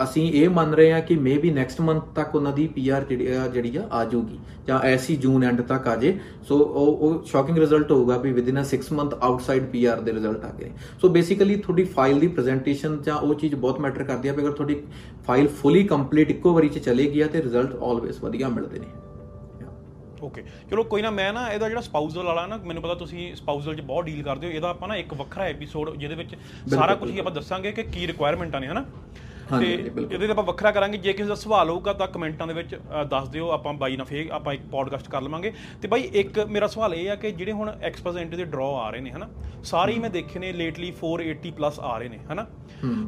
ਅਸੀਂ ਇਹ ਮੰਨ ਰਹੇ ਹਾਂ ਕਿ ਮੇਬੀ ਨੈਕਸਟ ਮੰਥ ਤੱਕ ਉਹਨਾਂ ਦੀ ਪੀਆਰ ਜਿਹੜੀ ਆ ਜਿਹੜੀ ਆ ਆ ਜਾਊਗੀ। ਜਾਂ ਐਸੀ ਜੂਨ ਐਂਡ ਤੱਕ ਆ ਜੇ। ਸੋ ਉਹ ਉਹ ਸ਼ੌਕਿੰਗ ਰਿਜ਼ਲਟ ਹੋਊਗਾ ਵੀ within a 6 month outside PR ਦੇ ਰਿਜ਼ਲਟ ਆ ਗਏ। ਸੋ ਬੇਸਿਕਲੀ ਤੁਹਾਡੀ ਫਾਈਲ ਦੀ ਪ੍ਰੈਜੈਂਟੇਸ਼ਨ ਜਾਂ ਉਹ ਚੀਜ਼ ਬਹੁਤ ਮੈਟਰ ਕਰਦੀ ਆ ਵੀ ਅਗਰ ਤੁਹਾਡੀ ਫਾਈਲ ਫੁੱਲੀ ਕੰਪਲੀਟ ਇੱਕੋ ਵਾਰੀ ਚ ਚਲੇਗੀ ਆ ਤੇ ਰਿਜ਼ਲਟ ਆਲਵੇਸ ਵਧੀਆ ਮਿਲਦੇ ਨੇ। ਓਕੇ ਚਲੋ ਕੋਈ ਨਾ ਮੈਂ ਨਾ ਇਹਦਾ ਜਿਹੜਾ ਸਪਾਊਸਲ ਵਾਲਾ ਨਾ ਮੈਨੂੰ ਪਤਾ ਤੁਸੀਂ ਸਪਾਊਸਲ 'ਚ ਬਹੁਤ ਡੀਲ ਕਰਦੇ ਹੋ। ਇਹਦਾ ਆਪਾਂ ਨਾ ਇੱਕ ਵੱਖਰਾ ਐਪੀਸੋਡ ਜਿਹਦੇ ਵਿੱਚ ਸਾਰਾ ਕੁਝ ਹੀ ਆਪਾਂ ਦੱਸਾਂਗੇ ਕਿ ਕੀ ਰਿਕੁਆਇਰਮੈਂਟਾਂ ਨੇ ਹਨਾ? ਤੇ। ਇਹਦੇ ਤੇ ਆਪਾਂ ਵੱਖਰਾ ਕਰਾਂਗੇ। ਜੇ ਕਿਸੇ ਦਾ ਸਵਾਲ ਹੋਊਗਾ ਤਾਂ ਕਮੈਂਟਾਂ ਦੇ ਵਿੱਚ ਦੱਸ ਦਿਓ। ਆਪਾਂ ਬਾਈ ਨਾਲ ਫੇਰ ਆਪਾਂ ਇੱਕ ਪੋਡਕਾਸਟ ਕਰ ਲਵਾਂਗੇ। ਤੇ ਬਾਈ ਇੱਕ ਮੇਰਾ ਸਵਾਲ ਇਹ ਆ ਕਿ ਜਿਹੜੇ ਹੁਣ ਐਕਸਪਰਟ ਐਂਟਰੀ ਦੇ ਡਰਾ ਆ ਰਹੇ ਨੇ ਹਨਾ? ਸਾਰੇ ਹੀ ਮੈਂ ਦੇਖੇ ਨੇ ਲੇਟਲੀ 480 ਪਲੱਸ ਆ ਰਹੇ ਨੇ ਹਨਾ?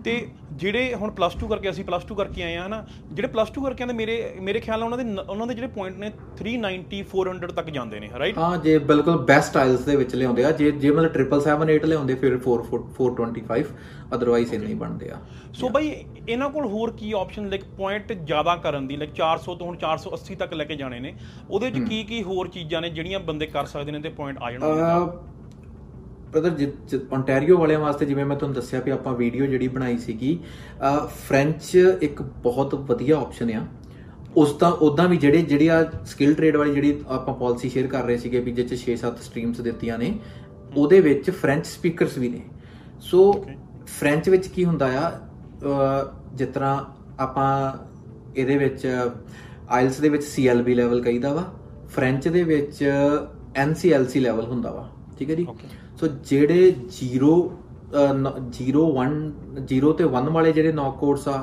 ਤੇ ਜਿਹੜੇ ਹੁਣ ਪਲੱਸ 2 ਕਰਕੇ ਅਸੀਂ ਪਲੱਸ 2 ਕਰਕੇ ਆਏ ਆ ਹਨਾ? ਜਿਹੜੇ ਪਲੱਸ 2 ਕਰਕੇ ਆਂਦੇ ਮੇਰੇ ਮੇਰੇ ਖਿਆਲ ਨਾਲ ਉਹਨਾਂ ਦੇ ਉਹਨਾਂ ਦੇ ਜਿਹੜੇ ਪੁਆਇੰਟ ਨੇ 390 400 ਤੱਕ ਜਾਂਦੇ ਨੇ ਰਾਈਟ ਹਾਂ ਜੇ ਬਿਲਕੁਲ ਬੈਸਟ ਆਇਲਸ ਦੇ ਵਿੱਚ ਲਿਆਉਂਦੇ ਆ ਜੇ ਜੇ ਮਤਲਬ 778 ਲਿਆਉਂਦੇ ਫਿਰ 4 425 ਅਦਰਵਾਈਜ਼ ਇੰਨੇ ਹੀ ਬਣਦੇ ਆ। ਸੋ ਬਾਈ ਇਹਨਾਂ ਕੋਲ ਹੋਰ ਕੀ ਆਪਸ਼ਨ ਲਾਈਕ ਪੁਆਇੰਟ ਜ਼ਿਆਦਾ ਕਰਨ ਦੀ ਲਾਈਕ 400 ਤੋਂ ਹੁਣ 480 ਤੱਕ ਲੈ ਕੇ ਜਾਣੇ ਨੇ। ਉਹਦੇ ਵਿੱਚ ਕੀ ਕੀ ਹੋਰ ਚੀਜ਼ਾਂ ਨੇ ਜਿਹੜੀਆਂ ਬੰਦੇ ਕਰ ਸਕਦੇ ਨੇ ਤੇ ਪੁਆਇੰਟ ਆ ਜਾਣਗੇ? ਬ੍ਰਦਰ ontario ਵਾਲਿਆਂ ਵਾਸਤੇ ਜਿਵੇਂ ਮੈਂ ਤੁਹਾਨੂੰ ਦੱਸਿਆ ਵੀ ਆਪਾਂ ਵੀਡੀਓ ਜਿਹੜੀ ਬਣਾਈ ਸੀਗੀ ਫ੍ਰੈਂਚ ਇੱਕ ਬਹੁਤ ਵਧੀਆ ਆਪਸ਼ਨ ਆ। ਉਸ ਤਾਂ ਉਦਾਂ ਵੀ ਜਿਹੜੇ ਜਿਹੜੀ ਆ ਸਕਿੱਲ ਟ੍ਰੇਡ ਵਾਲੀ ਜਿਹੜੀ ਆਪਾਂ ਪਾਲਿਸੀ ਸ਼ੇਅਰ ਕਰ ਰਹੇ ਸੀਗੇ ਵੀ ਜਿਹ ਚ 6-7 ਸਟਰੀਮਸ ਦਿੱਤੀਆਂ ਨੇ ਉਹਦੇ ਵਿੱਚ ਫ੍ਰੈਂਚ ਸਪੀਕਰਸ ਵੀ ਨੇ। ਸੋ ਫ੍ਰੈਂਚ ਵਿੱਚ ਕੀ ਹੁੰਦਾ ਆ ਜਿਸ ਤਰ੍ਹਾਂ ਆਪਾਂ ਇਹਦੇ ਵਿੱਚ ਆਇਲਸ ਦੇ ਵਿੱਚ CLB ਲੈਵਲ ਕਹੀਦਾ ਵਾ ਫ੍ਰੈਂਚ ਦੇ ਵਿੱਚ NCLC ਲੈਵਲ ਹੁੰਦਾ ਵਾ ਠੀਕ ਹੈ ਜੀ. ਸੋ ਜਿਹੜੇ 0 0 1 0 ਤੇ 1 ਵਾਲੇ ਜਿਹੜੇ ਨੌਕ ਕੋਡਸ ਆ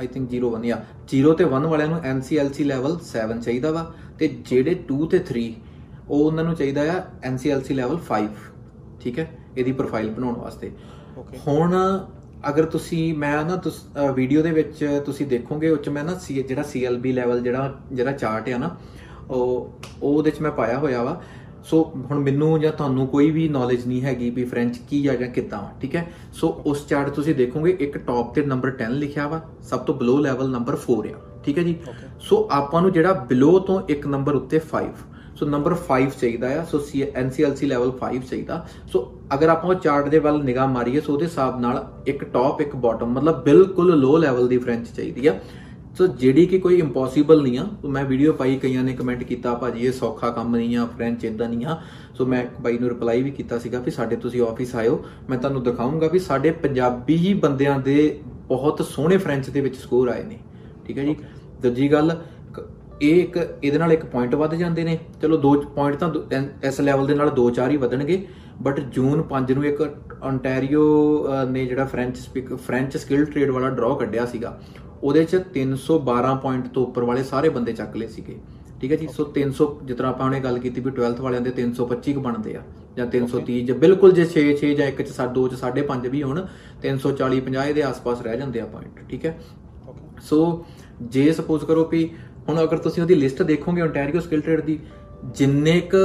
ਆਈ ਥਿੰਕ 0 1 ਜਾਂ 0 ਤੇ 1 ਵਾਲਿਆਂ ਨੂੰ NCLC ਲੈਵਲ 7 ਚਾਹੀਦਾ ਵਾ ਤੇ ਜਿਹੜੇ 2 ਤੇ 3 ਉਹ ਉਹਨਾਂ ਨੂੰ ਚਾਹੀਦਾ ਆ NCLC ਲੈਵਲ 5 ਠੀਕ ਹੈ ਇਹਦੀ ਪ੍ਰੋਫਾਈਲ ਬਣਾਉਣ ਵਾਸਤੇ. ਹੁਣ ਅਗਰ ਤੁਸੀਂ ਮੈਂ ਨਾ ਵੀਡੀਓ ਦੇ ਵਿੱਚ ਤੁਸੀਂ ਦੇਖੋਗੇ ਉਹ ਚ ਮੈਂ ਨਾ C- ਜਿਹੜਾ CLB ਲੈਵਲ ਜਿਹੜਾ ਜਿਹੜਾ ਚਾਰਟ ਆ ਨਾ ਉਹ ਉਹ ਉਹਦੇ ਚ ਮੈਂ ਪਾਇਆ ਹੋਇਆ ਵਾ। ਸੋ ਹੁਣ ਮੈਨੂੰ ਜਾਂ ਤੁਹਾਨੂੰ ਕੋਈ ਵੀ ਨੌਲੇਜ ਨਹੀਂ ਹੈਗੀ ਵੀ ਫ੍ਰੈਂਚ ਕੀ ਆ ਜਾਂ ਕਿੱਦਾਂ ਠੀਕ ਹੈ? ਸੋ ਉਸ ਚਾਰਟ ਤੁਸੀਂ ਦੇਖੋਗੇ ਇੱਕ ਟੌਪ ਤੇ ਨੰਬਰ 10 ਲਿਖਿਆ ਵਾ ਸਭ ਤੋਂ ਬਿਲੋ ਲੈਵਲ ਨੰਬਰ 4 ਆ ਠੀਕ ਹੈ ਜੀ. ਸੋ ਆਪਾਂ ਨੂੰ ਜਿਹੜਾ ਬਿਲੋ ਤੋਂ ਇੱਕ ਨੰਬਰ ਉੱਤੇ 5 ਸੋ ਨੰਬਰ 5 ਚਾਹੀਦਾ ਆ। ਸੋ ਐਨਸੀਐਲਸੀ ਲੈਵਲ 5 ਚਾਹੀਦਾ। ਸੋ ਅਗਰ ਆਪਾਂ ਉਹ ਚਾਰਟ ਦੇ ਵੱਲ ਨਿਗਾਹ ਮਾਰੀਏ ਸੋ ਉਹਦੇ ਹਿਸਾਬ ਨਾਲ ਇੱਕ ਟੌਪ ਇੱਕ ਬਾਟਮ ਮਤਲਬ ਬਿਲਕੁਲ ਲੋ ਲੈਵਲ ਦੀ ਫ੍ਰੈਂਚ ਚਾਹੀਦੀ ਆ। ਸੋ ਜਿਹੜੀ ਕਿ ਕੋਈ ਇੰਪੋਸੀਬਲ ਨਹੀਂ ਆ। ਮੈਂ ਵੀਡੀਓ ਪਾਈ ਕਈਆਂ ਨੇ ਕਮੈਂਟ ਕੀਤਾ ਭਾਜੀ ਇਹ ਸੌਖਾ ਕੰਮ ਨਹੀਂ ਆ ਫ੍ਰੈਂਚ ਇਦਾਂ ਨਹੀਂ ਆ। ਸੋ ਮੈਂ ਬਾਈ ਨੂੰ ਰਿਪਲਾਈ ਵੀ ਕੀਤਾ ਸੀਗਾ ਵੀ ਸਾਡੇ ਤੁਸੀਂ ਆਫਿਸ ਆਇਓ। ਮੈਂ ਤੁਹਾਨੂੰ ਦਿਖਾਉਂਗਾ ਵੀ ਸਾਡੇ ਪੰਜਾਬੀ ਹੀ ਬੰਦਿਆਂ ਦੇ ਬਹੁਤ ਸੋਹਣੇ ਫ੍ਰੈਂਚ ਦੇ ਵਿੱਚ ਸਕੋਰ ਆਏ ਨੇ। ਠੀਕ ਹੈ ਜੀ? ਦੂਜੀ ਗੱਲ ਇਹ ਇੱਕ ਇਹਦੇ ਨਾਲ ਇੱਕ ਪੁਆਇੰਟ ਵੱਧ ਜਾਂਦੇ ਨੇ। ਚਲੋ ਦੋ ਪੁਆਇੰਟ ਤਾਂ ਇਸ ਲੈਵਲ ਦੇ ਨਾਲ ਦੋ ਚਾਰ ਹੀ ਵਧਣਗੇ। ਬਟ ਜੂਨ 5 ਨੂੰ ਇੱਕ ਅਹ, ਨੇ ਜਿਹੜਾ French speak French skill trade ਵਾਲਾ ਡਰਾਅ ਕੱਢਿਆ ਸੀਗਾ। ਉਹਦੇ ਚ 312 ਪੁਆਇੰਟ ਤੋਂ ਉੱਪਰ ਵਾਲੇ ਸਾਰੇ ਬੰਦੇ ਚੱਕ ਲਏ ਸੀਗੇ। ਠੀਕ ਹੈ ਜੀ? ਸੋ 300 ਜਿਸ ਤਰ੍ਹਾਂ ਆਪਾਂ ਉਹਨੇ ਗੱਲ ਕੀਤੀ ਵੀ 12th ਵਾਲਿਆਂ ਦੇ 325 ਕੁ ਬਣਦੇ ਆ ਜਾਂ 330 ਜਾਂ ਬਿਲਕੁਲ ਜੇ 6 6 ਜਾਂ 1 ਚ 2 ਚ 5.5 ਵੀ ਹੋਣ 340 50 ਦੇ ਆਸ-ਪਾਸ ਰਹਿ ਜਾਂਦੇ ਆ ਪੁਆਇੰਟ ਠੀਕ ਹੈ? ਸੋ ਜੇ ਸਪੋਜ਼ ਕਰੋ ਵੀ ਹੁਣ ਅਗਰ ਤੁਸੀਂ ਉਹਦੀ ਲਿਸਟ ਦੇਖੋਗੇ ਓਨਟਾਰੀਓ ਸਕਿੱਲ ਟ੍ਰੇਡ ਦੀ ਜਿੰਨੇ ਕ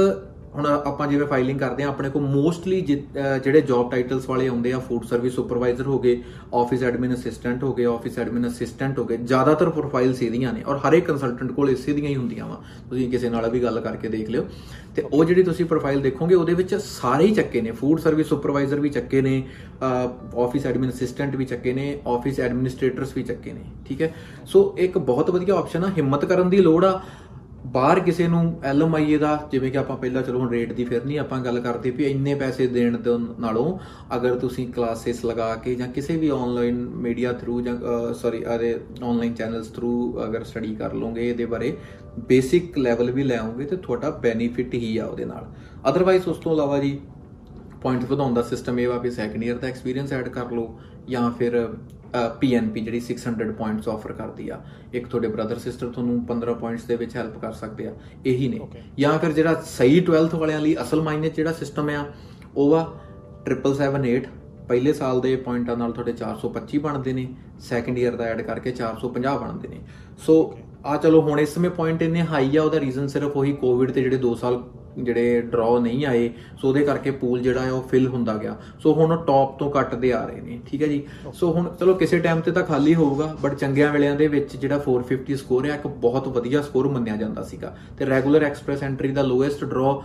ਹੁਣ ਆਪਾਂ ਜਿਵੇਂ ਫਾਈਲਿੰਗ ਕਰਦੇ ਆ ਆਪਣੇ ਕੋਲ ਮੋਸਟਲੀ ਜਿਹੜੇ ਜੌਬ ਟਾਈਟਲਸ ਵਾਲੇ ਆਉਂਦੇ ਆ ਫੂਡ ਸਰਵਿਸ ਸੁਪਰਵਾਈਜ਼ਰ ਹੋ ਗਏ ਆਫਿਸ ਐਡਮਿਨ ਅਸਿਸਟੈਂਟ ਹੋ ਗਏ ਆਫਿਸ ਐਡਮਿਨ ਅਸਿਸਟੈਂਟ ਹੋ ਗਏ, ਜ਼ਿਆਦਾਤਰ ਪ੍ਰੋਫਾਈਲਸ ਇਹਦੀਆਂ ਨੇ ਔਰ ਹਰ ਇੱਕ ਕੰਸਲਟੈਂਟ ਕੋਲ ਇਸੇ ਦੀਆਂ ਹੀ ਹੁੰਦੀਆਂ ਵਾ। ਤੁਸੀਂ ਕਿਸੇ ਨਾਲ ਵੀ ਗੱਲ ਕਰਕੇ ਦੇਖ ਲਿਓ। ਤੇ ਉਹ ਜਿਹੜੀ ਤੁਸੀਂ ਪ੍ਰੋਫਾਈਲ ਦੇਖੋਗੇ, ਉਹਦੇ ਵਿੱਚ ਸਾਰੇ ਹੀ ਚੱਕੇ ਨੇ। ਫੂਡ ਸਰਵਿਸ ਸੁਪਰਵਾਈਜ਼ਰ ਵੀ ਚੱਕੇ ਨੇ ਆਫਿਸ ਐਡਮਿਨ ਅਸਿਸਟੈਂਟ ਵੀ ਚੱਕੇ ਨੇ ਆਫਿਸ ਐਡਮਿਨਿਸਟ੍ਰੇਟਰਸ ਵੀ ਚੱਕੇ ਨੇ। ਠੀਕ ਹੈ? ਸੋ ਇੱਕ ਬਹੁਤ ਵਧੀਆ ਆਪਸ਼ਨ ਆ, ਹਿੰਮਤ ਕਰਨ ਦੀ ਲੋੜ ਆ। ਬਾਹਰ ਕਿਸੇ ਨੂੰ ਐਲਐਮਆਈਏ ਦਾ, ਜਿਵੇਂ ਕਿ ਆਪਾਂ ਪਹਿਲਾਂ ਚਲੋ ਹੁਣ ਰੇਟ ਦੀ ਫਿਰ ਨਹੀਂ ਆਪਾਂ ਗੱਲ ਕਰਦੇ ਵੀ ਇੰਨੇ ਪੈਸੇ ਦੇਣ ਦੇ ਨਾਲੋਂ ਅਗਰ ਤੁਸੀਂ ਕਲਾਸਿਸ ਲਗਾ ਕੇ ਜਾਂ ਕਿਸੇ ਵੀ ਆਨਲਾਈਨ ਮੀਡੀਆ ਥਰੂ ਜਾਂ ਸੌਰੀ ਅਰੇ ਆਨਲਾਈਨ ਚੈਨਲਸ ਥਰੂ ਅਗਰ ਸਟੱਡੀ ਕਰ ਲਓਗੇ ਇਹਦੇ ਬਾਰੇ ਬੇਸਿਕ ਲੈਵਲ ਵੀ ਲੈ ਆਓਗੇ ਤੇ ਤੁਹਾਡਾ ਬੈਨੀਫਿਟ ਹੀ ਆ ਉਹਦੇ ਨਾਲ। ਅਦਰਵਾਈਜ਼ ਉਸ ਤੋਂ ਇਲਾਵਾ ਜੀ ਪੁਆਇੰਟ ਵਧਾਉਣ ਦਾ ਸਿਸਟਮ ਇਹ ਵਾ ਵੀ ਸੈਕੰਡ ਇਅਰ ਦਾ ਐਕਸਪੀਰੀਅੰਸ ਐਡ ਕਰ ਲਓ ਜਾਂ ਫਿਰ ਪੀਐਨਪੀ ਜਿਹੜੀ 600 ਪੁਆਇੰਟਸ ਆਫਰ ਕਰਦੀ ਆ ਇੱਕ ਤੁਹਾਡੇ ਬ੍ਰਦਰ ਸਿਸਟਰ ਤੁਹਾਨੂੰ 15 ਪੁਆਇੰਟਸ ਦੇ ਵਿੱਚ ਹੈਲਪ ਕਰ ਸਕਦੇ ਆ ਇਹੀ ਨੇ. ਜਾਂ ਫਿਰ ਜਿਹੜਾ ਸਹੀ 12th ਵਾਲਿਆਂ ਲਈ ਅਸਲ ਮਾਇਨੇ ਜਿਹੜਾ ਸਿਸਟਮ ਆ ਉਹ ਵਾ 778 ਪਹਿਲੇ ਸਾਲ ਦੇ ਪੁਆਇੰਟਾਂ ਨਾਲ ਤੁਹਾਡੇ 425 ਬਣਦੇ ਨੇ ਸੈਕੰਡ ਇਅਰ ਦਾ ਐਡ ਕਰਕੇ 450 ਬਣਦੇ ਨੇ। ਸੋ ਆ ਚਲੋ ਹੁਣ ਇਸ ਸਮੇਂ ਪੁਆਇੰਟ ਇੰਨੇ ਹਾਈ ਆ ਉਹਦਾ ਰੀਜ਼ਨ ਸਿਰਫ ਉਹੀ ਕੋਵਿਡ ਤੇ ਜਿਹੜੇ 2 ਸਾਲ ਜਿਹੜੇ ਡਰਾਅ ਨਹੀਂ ਆਏ ਸੋ ਉਹਦੇ ਕਰਕੇ ਪੂਲ ਜਿਹੜਾ ਹੈ ਉਹ ਫਿਲ ਹੁੰਦਾ ਗਿਆ। ਸੋ ਹੁਣ ਟੌਪ ਤੋਂ ਘਟਦੇ ਆ ਰਹੇ ਨੇ ਠੀਕ ਹੈ ਜੀ? ਸੋ ਹੁਣ ਚਲੋ ਕਿਸੇ ਟਾਈਮ ਤੇ ਤਾਂ ਖਾਲੀ ਹੋਊਗਾ ਬਟ ਚੰਗਿਆਂ ਵੇਲਿਆਂ ਦੇ ਵਿੱਚ ਜਿਹੜਾ 450 ਸਕੋਰ ਹੈ ਇੱਕ ਬਹੁਤ ਵਧੀਆ ਸਕੋਰ ਮੰਨਿਆ ਜਾਂਦਾ ਸੀਗਾ। ਤੇ ਰੈਗੂਲਰ ਐਕਸਪ੍ਰੈਸ ਐਂਟਰੀ ਦਾ ਲੋਐਸਟ ਡਰਾਅ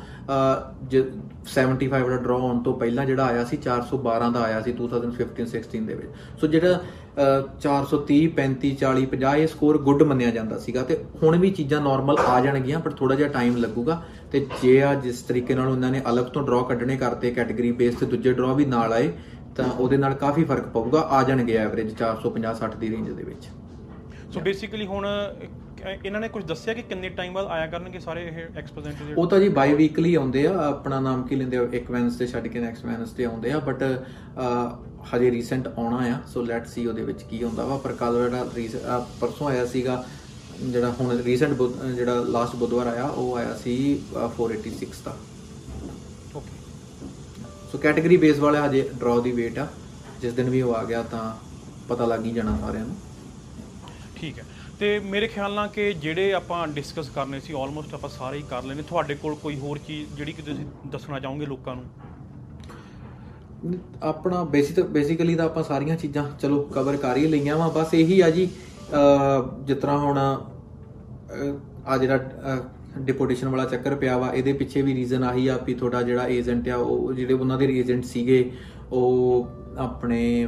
75 ਦਾ ਡਰਾਅ ਆਉਣ ਤੋਂ ਪਹਿਲਾਂ ਜਿਹੜਾ ਆਇਆ ਸੀ 412 ਦਾ ਆਇਆ ਸੀ 2015 16 ਦੇ ਵਿੱਚ। ਸੋ ਜਿਹੜਾ ਅਹ, 430 35 40 50 ਇਹ ਸਕੋਰ ਗੁੱਡ ਮੰਨਿਆ ਜਾਂਦਾ ਸੀਗਾ ਤੇ ਹੁਣ ਵੀ ਚੀਜ਼ਾਂ ਨਾਰਮਲ ਆ ਜਾਣਗੀਆਂ ਪਰ ਥੋੜਾ ਜਿਹਾ ਟਾਈਮ ਲੱਗੂਗਾ ਤੇ ਜੇ ਆ ਜਿਸ ਤਰੀਕੇ ਨਾਲ ਉਹਨਾਂ ਨੇ ਅਲੱਗ ਤੋਂ ਡਰਾਅ ਕੱਢਣੇ ਕਰਤੇ ਕੈਟਾਗਰੀ ਬੇਸ ਤੇ ਦੂਜੇ ਡਰਾਅ ਵੀ ਨਾਲ ਆਏ ਤਾਂ ਉਹਦੇ ਨਾਲ ਕਾਫੀ ਫ਼ਰਕ ਪਊਗਾ ਆ ਜਾਣਗੇ ਐਵਰੇਜ 450 60 ਦੀ ਰੇਂਜ ਦੇ ਵਿੱਚ। ਸੋ ਬੇਸਿਕਲੀ ਹੁਣ ਅਹ, ਇਹਨਾਂ ਨੇ ਕੁਝ ਦੱਸਿਆ ਕਿ ਕਿੰਨੇ ਟਾਈਮ ਬਾਅਦ ਆਇਆ ਕਰਨਗੇ ਸਾਰੇ ਇਹ ਐਕਸਪੋਜ਼ੈਂਟ ਉਹ ਤਾਂ ਜੀ ਬਾਈ ਵੀਕਲੀ ਆਉਂਦੇ ਆ ਆਪਣਾ ਨਾਮ ਕੀ ਲੈਂਦੇ ਆ ਇੱਕ ਵੈਨਸਡੇ ਛੱਡ ਕੇ ਨੈਕਸਟ ਵੈਨਸਡੇ ਆਉਂਦੇ ਆ ਬਟ ਹਜੇ ਰੀਸੈਂਟ ਆਉਣਾ ਆ ਸੋ ਲੈਟ ਸੀ ਉਹਦੇ ਵਿੱਚ ਕੀ ਹੁੰਦਾ ਵਾ ਪਰ ਕੱਲ ਜਿਹੜਾ ਪਰਸੋਂ ਆਇਆ ਸੀਗਾ ਜਿਹੜਾ ਹੁਣ ਰੀਸੈਂਟ ਜਿਹੜਾ ਲਾਸਟ ਬੁੱਧਵਾਰ ਆਇਆ ਉਹ ਆਇਆ ਸੀ ਅਹ, 486 ਦਾ। ਓਕੇ ਸੋ ਕੈਟਾਗਰੀ ਬੇਸ ਵਾਲਾ ਹਜੇ ਡਰਾਅ ਦੀ ਵੇਟ ਆ ਜਿਸ ਦਿਨ ਵੀ ਉਹ ਆ ਗਿਆ ਤਾਂ ਪਤਾ ਲੱਗ ਹੀ ਜਾਣਾ ਸਾਰਿਆਂ ਨੂੰ। ਠੀਕ ਹੈ। ਤੇ ਮੇਰੇ ਖਿਆਲ ਨਾਲ ਕਿ ਜਿਹੜੇ ਆਪਾਂ ਡਿਸਕਸ ਕਰਨੇ ਸੀ ਆਲਮੋਸਟ ਆਪਾਂ ਸਾਰੇ ਹੀ ਕਰ ਲੈਨੇ ਤੁਹਾਡੇ ਕੋਲ ਕੋਈ ਹੋਰ ਚੀਜ਼ ਜਿਹੜੀ ਕਿ ਤੁਸੀਂ ਦੱਸਣਾ ਚਾਹੋਗੇ ਲੋਕਾਂ ਨੂੰ? ਆਪਣਾ ਬੇਸਿਕ ਬੇਸਿਕਲੀ ਤਾਂ ਆਪਾਂ ਸਾਰੀਆਂ ਚੀਜ਼ਾਂ ਚਲੋ ਕਵਰ ਕਰ ਹੀ ਲਈਆਂ ਵਾ। ਬਸ ਇਹੀ ਆ ਜੀ ਅ, ਜਿਸ ਤਰ੍ਹਾਂ ਹੁਣ ਆ ਜਿਹੜਾ ਡਿਪੋਟੇਸ਼ਨ ਵਾਲਾ ਚੱਕਰ ਪਿਆ ਵਾ ਇਹਦੇ ਪਿੱਛੇ ਵੀ ਰੀਜ਼ਨ ਆਹੀ ਆ ਵੀ ਤੁਹਾਡਾ ਜਿਹੜਾ ਏਜੰਟ ਆ ਉਹ ਜਿਹੜੇ ਉਹਨਾਂ ਦੇ ਏਜੰਟ ਸੀਗੇ ਉਹ ਆਪਣੇ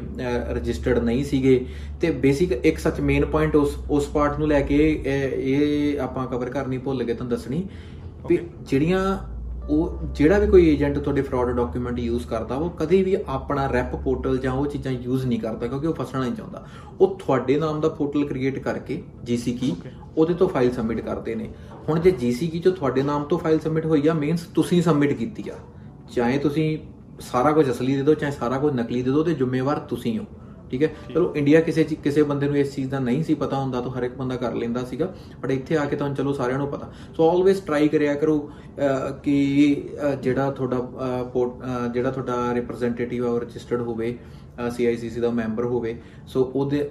ਰਜਿਸਟਰਡ ਨਹੀਂ ਸੀਗੇ। ਤੇ ਬੇਸਿਕ ਇੱਕ ਸੱਚ ਮੇਨ ਪੁਆਇੰਟ ਉਸ ਉਸ ਪਾਰਟ ਨੂੰ ਲੈ ਕੇ ਇਹ ਆਪਾਂ ਕਵਰ ਕਰਨੀ ਭੁੱਲ ਗਏ ਤੁਹਾਨੂੰ ਦੱਸਣੀ। ਵੀ. ਜਿਹੜੀਆਂ ਉਹ ਜਿਹੜਾ ਵੀ ਕੋਈ ਏਜੰਟ ਤੁਹਾਡੇ ਫਰਾਡ ਡਾਕੂਮੈਂਟ ਯੂਜ਼ ਕਰਦਾ ਉਹ ਕਦੇ ਵੀ ਆਪਣਾ ਰੈਪ ਪੋਰਟਲ ਜਾਂ ਉਹ ਚੀਜ਼ਾਂ ਯੂਜ਼ ਨਹੀਂ ਕਰਦਾ ਕਿਉਂਕਿ ਉਹ ਫਸਣਾ ਨਹੀਂ ਚਾਹੁੰਦਾ। ਉਹ ਤੁਹਾਡੇ ਨਾਮ ਦਾ ਪੋਰਟਲ ਕ੍ਰੀਏਟ ਕਰਕੇ GCKey Okay. ਉਹਦੇ ਤੋਂ ਫਾਈਲ ਸਬਮਿਟ ਕਰਦੇ ਨੇ। ਹੁਣ ਜੇ GCKey ਚੋਂ ਤੁਹਾਡੇ ਨਾਮ ਤੋਂ ਫਾਈਲ ਸਬਮਿਟ ਹੋਈ ਆ ਮੀਨਸ ਤੁਸੀਂ ਸਬਮਿਟ ਕੀਤੀ ਆ। ਚਾਹੇ ਤੁਸੀਂ ਸਾਰਾ ਕੁਝ ਅਸਲੀ ਦੇ ਦਿਓ ਚਾਹੇ ਸਾਰਾ ਕੁਝ ਨਕਲੀ ਦੇ ਦਿਓ ਤੇ ਜ਼ਿੰਮੇਵਾਰ ਤੁਸੀਂ ਹੋ ਠੀਕ ਹੈ? ਚਲੋ ਇੰਡੀਆ ਕਿਸੇ ਕਿਸੇ ਬੰਦੇ ਨੂੰ ਇਸ ਚੀਜ਼ ਦਾ ਨਹੀਂ ਸੀ ਪਤਾ ਹੁੰਦਾ ਤਾਂ ਹਰ ਇੱਕ ਬੰਦਾ ਕਰ ਲੈਂਦਾ ਸੀਗਾ ਬਟ ਇੱਥੇ ਆ ਕੇ ਤਾਂ ਚਲੋ ਸਾਰਿਆਂ ਨੂੰ ਪਤਾ। ਸੋ ਆਲਵੇਸ ਟਰਾਈ ਕਰਿਆ ਕਰੋ ਕਿ ਜਿਹੜਾ ਤੁਹਾਡਾ ਜਿਹੜਾ ਤੁਹਾਡਾ ਰਿਪਰੈਜ਼ੈਂਟੇਟਿਵ ਆ ਰਜਿਸਟਰਡ ਹੋਵੇ CICC ਦਾ ਮੈਂਬਰ ਹੋਵੇ। ਸੋ ਉਹਦੇ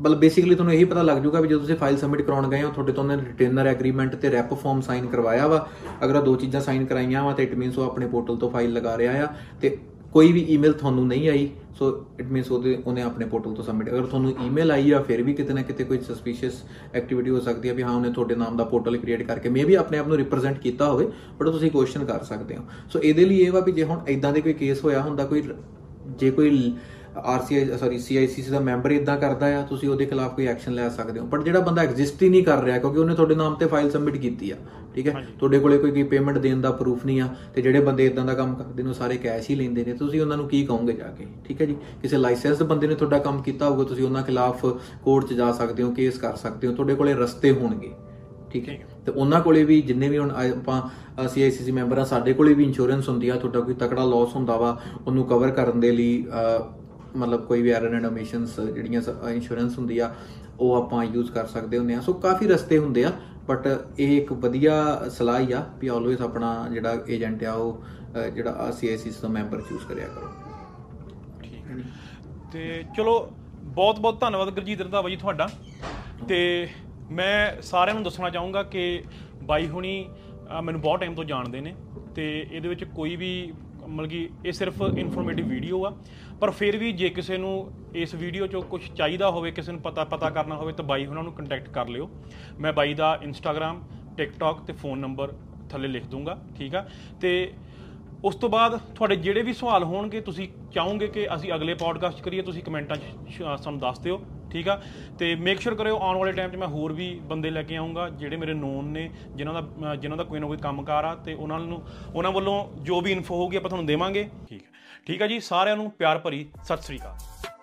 ਬਲ ਬੇਸਿਕਲੀ ਤੁਹਾਨੂੰ ਇਹੀ ਪਤਾ ਲੱਗ ਜਾਊਗਾ ਵੀ ਜਦੋਂ ਤੁਸੀਂ ਫਾਈਲ ਸਬਮਿਟ ਕਰਾਉਣ ਗਏ ਹੋ, ਤੁਹਾਡੇ ਤੋਂ ਉਹਨੇ ਰਿਟੇਨਰ ਐਗਰੀਮੈਂਟ ਤੇ ਰੈਪ ਫਾਰਮ ਸਾਈਨ ਕਰਵਾਇਆ ਵਾ। ਅਗਰ ਉਹ ਦੋ ਚੀਜ਼ਾਂ ਸਾਈਨ ਕਰਾਈਆਂ ਵਾ, ਤੇ ਇਟ ਮੀਨਸ ਉਹ ਆਪਣੇ ਪੋਰਟਲ ਤੋਂ ਫਾਈਲ ਲਗਾ ਰਿਹਾ ਆ, ਤੇ ਕੋਈ ਵੀ ਈਮੇਲ ਤੁਹਾਨੂੰ ਨਹੀਂ ਆਈ ਸੋ ਇਟ ਮੀਨਸ ਉਹਦੇ, ਉਹਨੇ ਆਪਣੇ ਪੋਰਟਲ ਤੋਂ ਸਬਮਿਟ ਅਗਰ ਤੁਹਾਨੂੰ ਈਮੇਲ ਆਈ ਆ, ਫਿਰ ਵੀ ਕਿਤੇ ਨਾ ਕਿਤੇ ਕੋਈ ਸਸਪੀਸ਼ੀਅਸ ਐਕਟੀਵਿਟੀ ਹੋ ਸਕਦੀ ਹੈ ਵੀ ਹਾਂ, ਉਹਨੇ ਤੁਹਾਡੇ ਨਾਮ ਦਾ ਪੋਰਟਲ ਕ੍ਰੀਏਟ ਕਰਕੇ ਮੇਬੀ ਆਪਣੇ ਆਪ ਨੂੰ ਰਿਪਰੈਜ਼ੈਂਟ ਕੀਤਾ ਹੋਵੇ ਬਟ ਉਹ ਤੁਸੀਂ ਕੁਐਸਚਨ ਕਰ ਸਕਦੇ ਹੋ। ਸੋ ਇਹਦੇ ਲਈ ਇਹ ਵਾ ਵੀ ਜੇ ਹੁਣ ਇਦਾਂ ਦੇ ਕੋਈ ਕੇਸ ਹੋਇਆ ਹੁੰਦਾ, ਕੋਈ, ਜੇ ਕੋਈ ਆਰਸੀਆਈ ਸੌਰੀ ਸੀਆਈਸੀਸੀ ਦਾ ਮੈਂਬਰ ਇਦਾਂ ਕਰਦਾ ਆ ਤੁਸੀਂ ਉਹਦੇ ਖਿਲਾਫ ਕੋਈ ਐਕਸ਼ਨ ਲੈ ਸਕਦੇ ਹੋ। ਬਟ ਜਿਹੜਾ ਬੰਦਾ ਐਗਜ਼ਿਸਟ ਹੀ ਨਹੀਂ ਕਰ ਰਿਹਾ ਕਿਉਂਕਿ ਉਹਨੇ ਤੁਹਾਡੇ ਨਾਮ ਤੇ ਫਾਈਲ ਸਬਮਿਟ ਕੀਤੀ ਆ ਠੀਕ ਹੈ? ਤੁਹਾਡੇ ਕੋਲੇ ਕੋਈ ਪੇਮੈਂਟ ਦੇਣ ਦਾ ਪ੍ਰੂਫ ਨਹੀਂ ਆ ਤੇ ਜਿਹੜੇ ਬੰਦੇ ਇਦਾਂ ਦਾ ਕੰਮ ਕਰਦੇ ਨੇ ਸਾਰੇ ਕੈਸ਼ ਹੀ ਲੈਂਦੇ ਨੇ। ਤੁਸੀਂ ਉਹਨਾਂ ਨੂੰ ਕੀ ਕਹੋਗੇ ਜਾ ਕੇ? ਠੀਕ ਹੈ ਜੀ? ਕਿਸੇ ਲਾਇਸੈਂਸਡ ਬੰਦੇ ਨੇ ਤੁਹਾਡਾ ਕੰਮ ਕੀਤਾ ਹੋਊਗਾ ਤੁਸੀਂ ਉਹਨਾਂ ਖਿਲਾਫ ਕੋਰਟ 'ਚ ਜਾ ਸਕਦੇ ਹੋ ਕੇਸ ਕਰ ਸਕਦੇ ਹੋ ਤੁਹਾਡੇ ਕੋਲੇ ਰਸਤੇ ਹੋਣਗੇ। ਠੀਕ ਹੈ? ਤੇ ਉਹਨਾਂ ਕੋਲੇ ਵੀ ਜਿੰਨੇ ਵੀ ਹੁਣ ਆਪਾਂ ਸੀਆਈਸੀਸੀ ਮੈਂਬਰ ਆ ਸਾਡੇ ਕੋਲੇ ਵੀ ਇੰਸ਼ੋਰੈਂਸ ਹੁੰਦੀ ਆ ਤੁਹਾਡਾ ਕੋਈ ਤਕੜਾ ਲਾਸ ਹੁੰਦਾ ਵਾ ਉਹਨੂੰ ਕਵਰ ਕਰਨ ਦੇ ਲਈ ਮਤਲਬ ਕੋਈ ਵੀ ਐਰਨ ਐਂਡ ਓਮਿਸ਼ਨਸ ਜਿਹੜੀਆਂ ਇੰਸ਼ੋਰੈਂਸ ਹੁੰਦੀ ਆ ਉਹ ਆਪਾਂ ਯੂਜ਼ ਕਰ ਸਕਦੇ ਹੁੰਦੇ ਆ। ਸੋ ਕਾਫੀ ਰਸਤੇ ਹੁੰਦੇ ਆ ਬਟ ਇਹ ਇੱਕ ਵਧੀਆ ਸਲਾਹ ਹੀ ਆ ਵੀ ਆਲਵੇਸ ਆਪਣਾ ਜਿਹੜਾ ਏਜੰਟ ਆ ਉਹ ਅਹ, ਜਿਹੜਾ ਸੀਆਈਸੀਸੀ ਦਾ ਮੈਂਬਰ ਚੂਜ਼ ਕਰਿਆ ਕਰੋ। ਠੀਕ ਹੈ ਤੇ ਚਲੋ ਬਹੁਤ ਬਹੁਤ ਧੰਨਵਾਦ ਗੁਰਜੀਤ ਰੰਧਾਵਾ ਜੀ ਤੁਹਾਡਾ। ਤੇ ਮੈਂ ਸਾਰਿਆਂ ਨੂੰ ਦੱਸਣਾ ਚਾਹੂੰਗਾ ਕਿ ਬਾਈ ਹੁਣੀ ਅਹ, ਮੈਨੂੰ ਬਹੁਤ ਟਾਈਮ ਤੋਂ ਜਾਣਦੇ ਨੇ ਤੇ ਇਹਦੇ ਵਿੱਚ ਕੋਈ ਵੀ ਮਤਲਬ ਕਿ ਇਹ ਸਿਰਫ ਇਨਫੋਰਮੇਟਿਵ ਵੀਡੀਓ ਆ। ਪਰ ਫਿਰ ਵੀ ਜੇ ਕਿਸੇ ਨੂੰ ਇਸ ਵੀਡੀਓ 'ਚੋਂ ਕੁਝ ਚਾਹੀਦਾ ਹੋਵੇ, ਕਿਸੇ ਨੂੰ ਪਤਾ ਪਤਾ ਕਰਨਾ ਹੋਵੇ, ਤਾਂ ਬਾਈ ਉਹਨਾਂ ਨੂੰ ਕੰਟੈਕਟ ਕਰ ਲਿਓ। ਮੈਂ ਬਾਈ ਦਾ ਇੰਸਟਾਗ੍ਰam ਟਿਕਟੌਕ ਤੇ ਫੋਨ ਨੰਬਰ ਥੱਲੇ ਲਿਖ ਦੂੰਗਾ, ਠੀਕ ਆ? ਤੇ ਉਸ ਤੋਂ ਬਾਅਦ ਤੁਹਾਡੇ ਜਿਹੜੇ ਵੀ ਸਵਾਲ ਹੋਣਗੇ ਤੁਸੀਂ ਚਾਹੋਗੇ ਕਿ ਅਸੀਂ ਅਗਲੇ ਪੋਡਕਾਸਟ ਕਰੀਏ ਤੁਸੀਂ ਕਮੈਂਟਾਂ 'ਚ ਸ਼- ਸਾਨੂੰ ਦੱਸ ਦਿਓ ਠੀਕ ਆ? ਤੇ ਮੇਕ ਸ਼ੋਰ ਕਰਿਓ ਆਉਣ ਵਾਲੇ ਟਾਈਮ 'ਚ ਮੈਂ ਹੋਰ ਵੀ ਬੰਦੇ ਲੈ ਕੇ ਆਉਂਗਾ ਜਿਹੜੇ ਮੇਰੇ ਨੋਨ ਨੇ ਜਿਨ੍ਹਾਂ ਦਾ ਅ, ਜਿਨ੍ਹਾਂ ਦਾ ਕੋਈ ਨਾ ਕੋਈ ਕੰਮਕਾਰ ਆ ਤੇ ਉਹਨਾਂ ਨੂੰ ਉਹਨਾਂ ਵੱਲੋਂ ਜੋ ਵੀ ਇਨਫੋ ਹੋਊਗੀ ਆਪਾਂ ਤੁਹਾਨੂੰ ਦੇਵਾਂਗੇ। ਠੀਕ ਹੈ ਠੀਕ ਆ ਜੀ ਸਾਰਿਆਂ ਨੂੰ ਪਿਆਰ ਭਰੀ ਸਤਿ ਸ੍ਰੀ ਅਕਾਲ।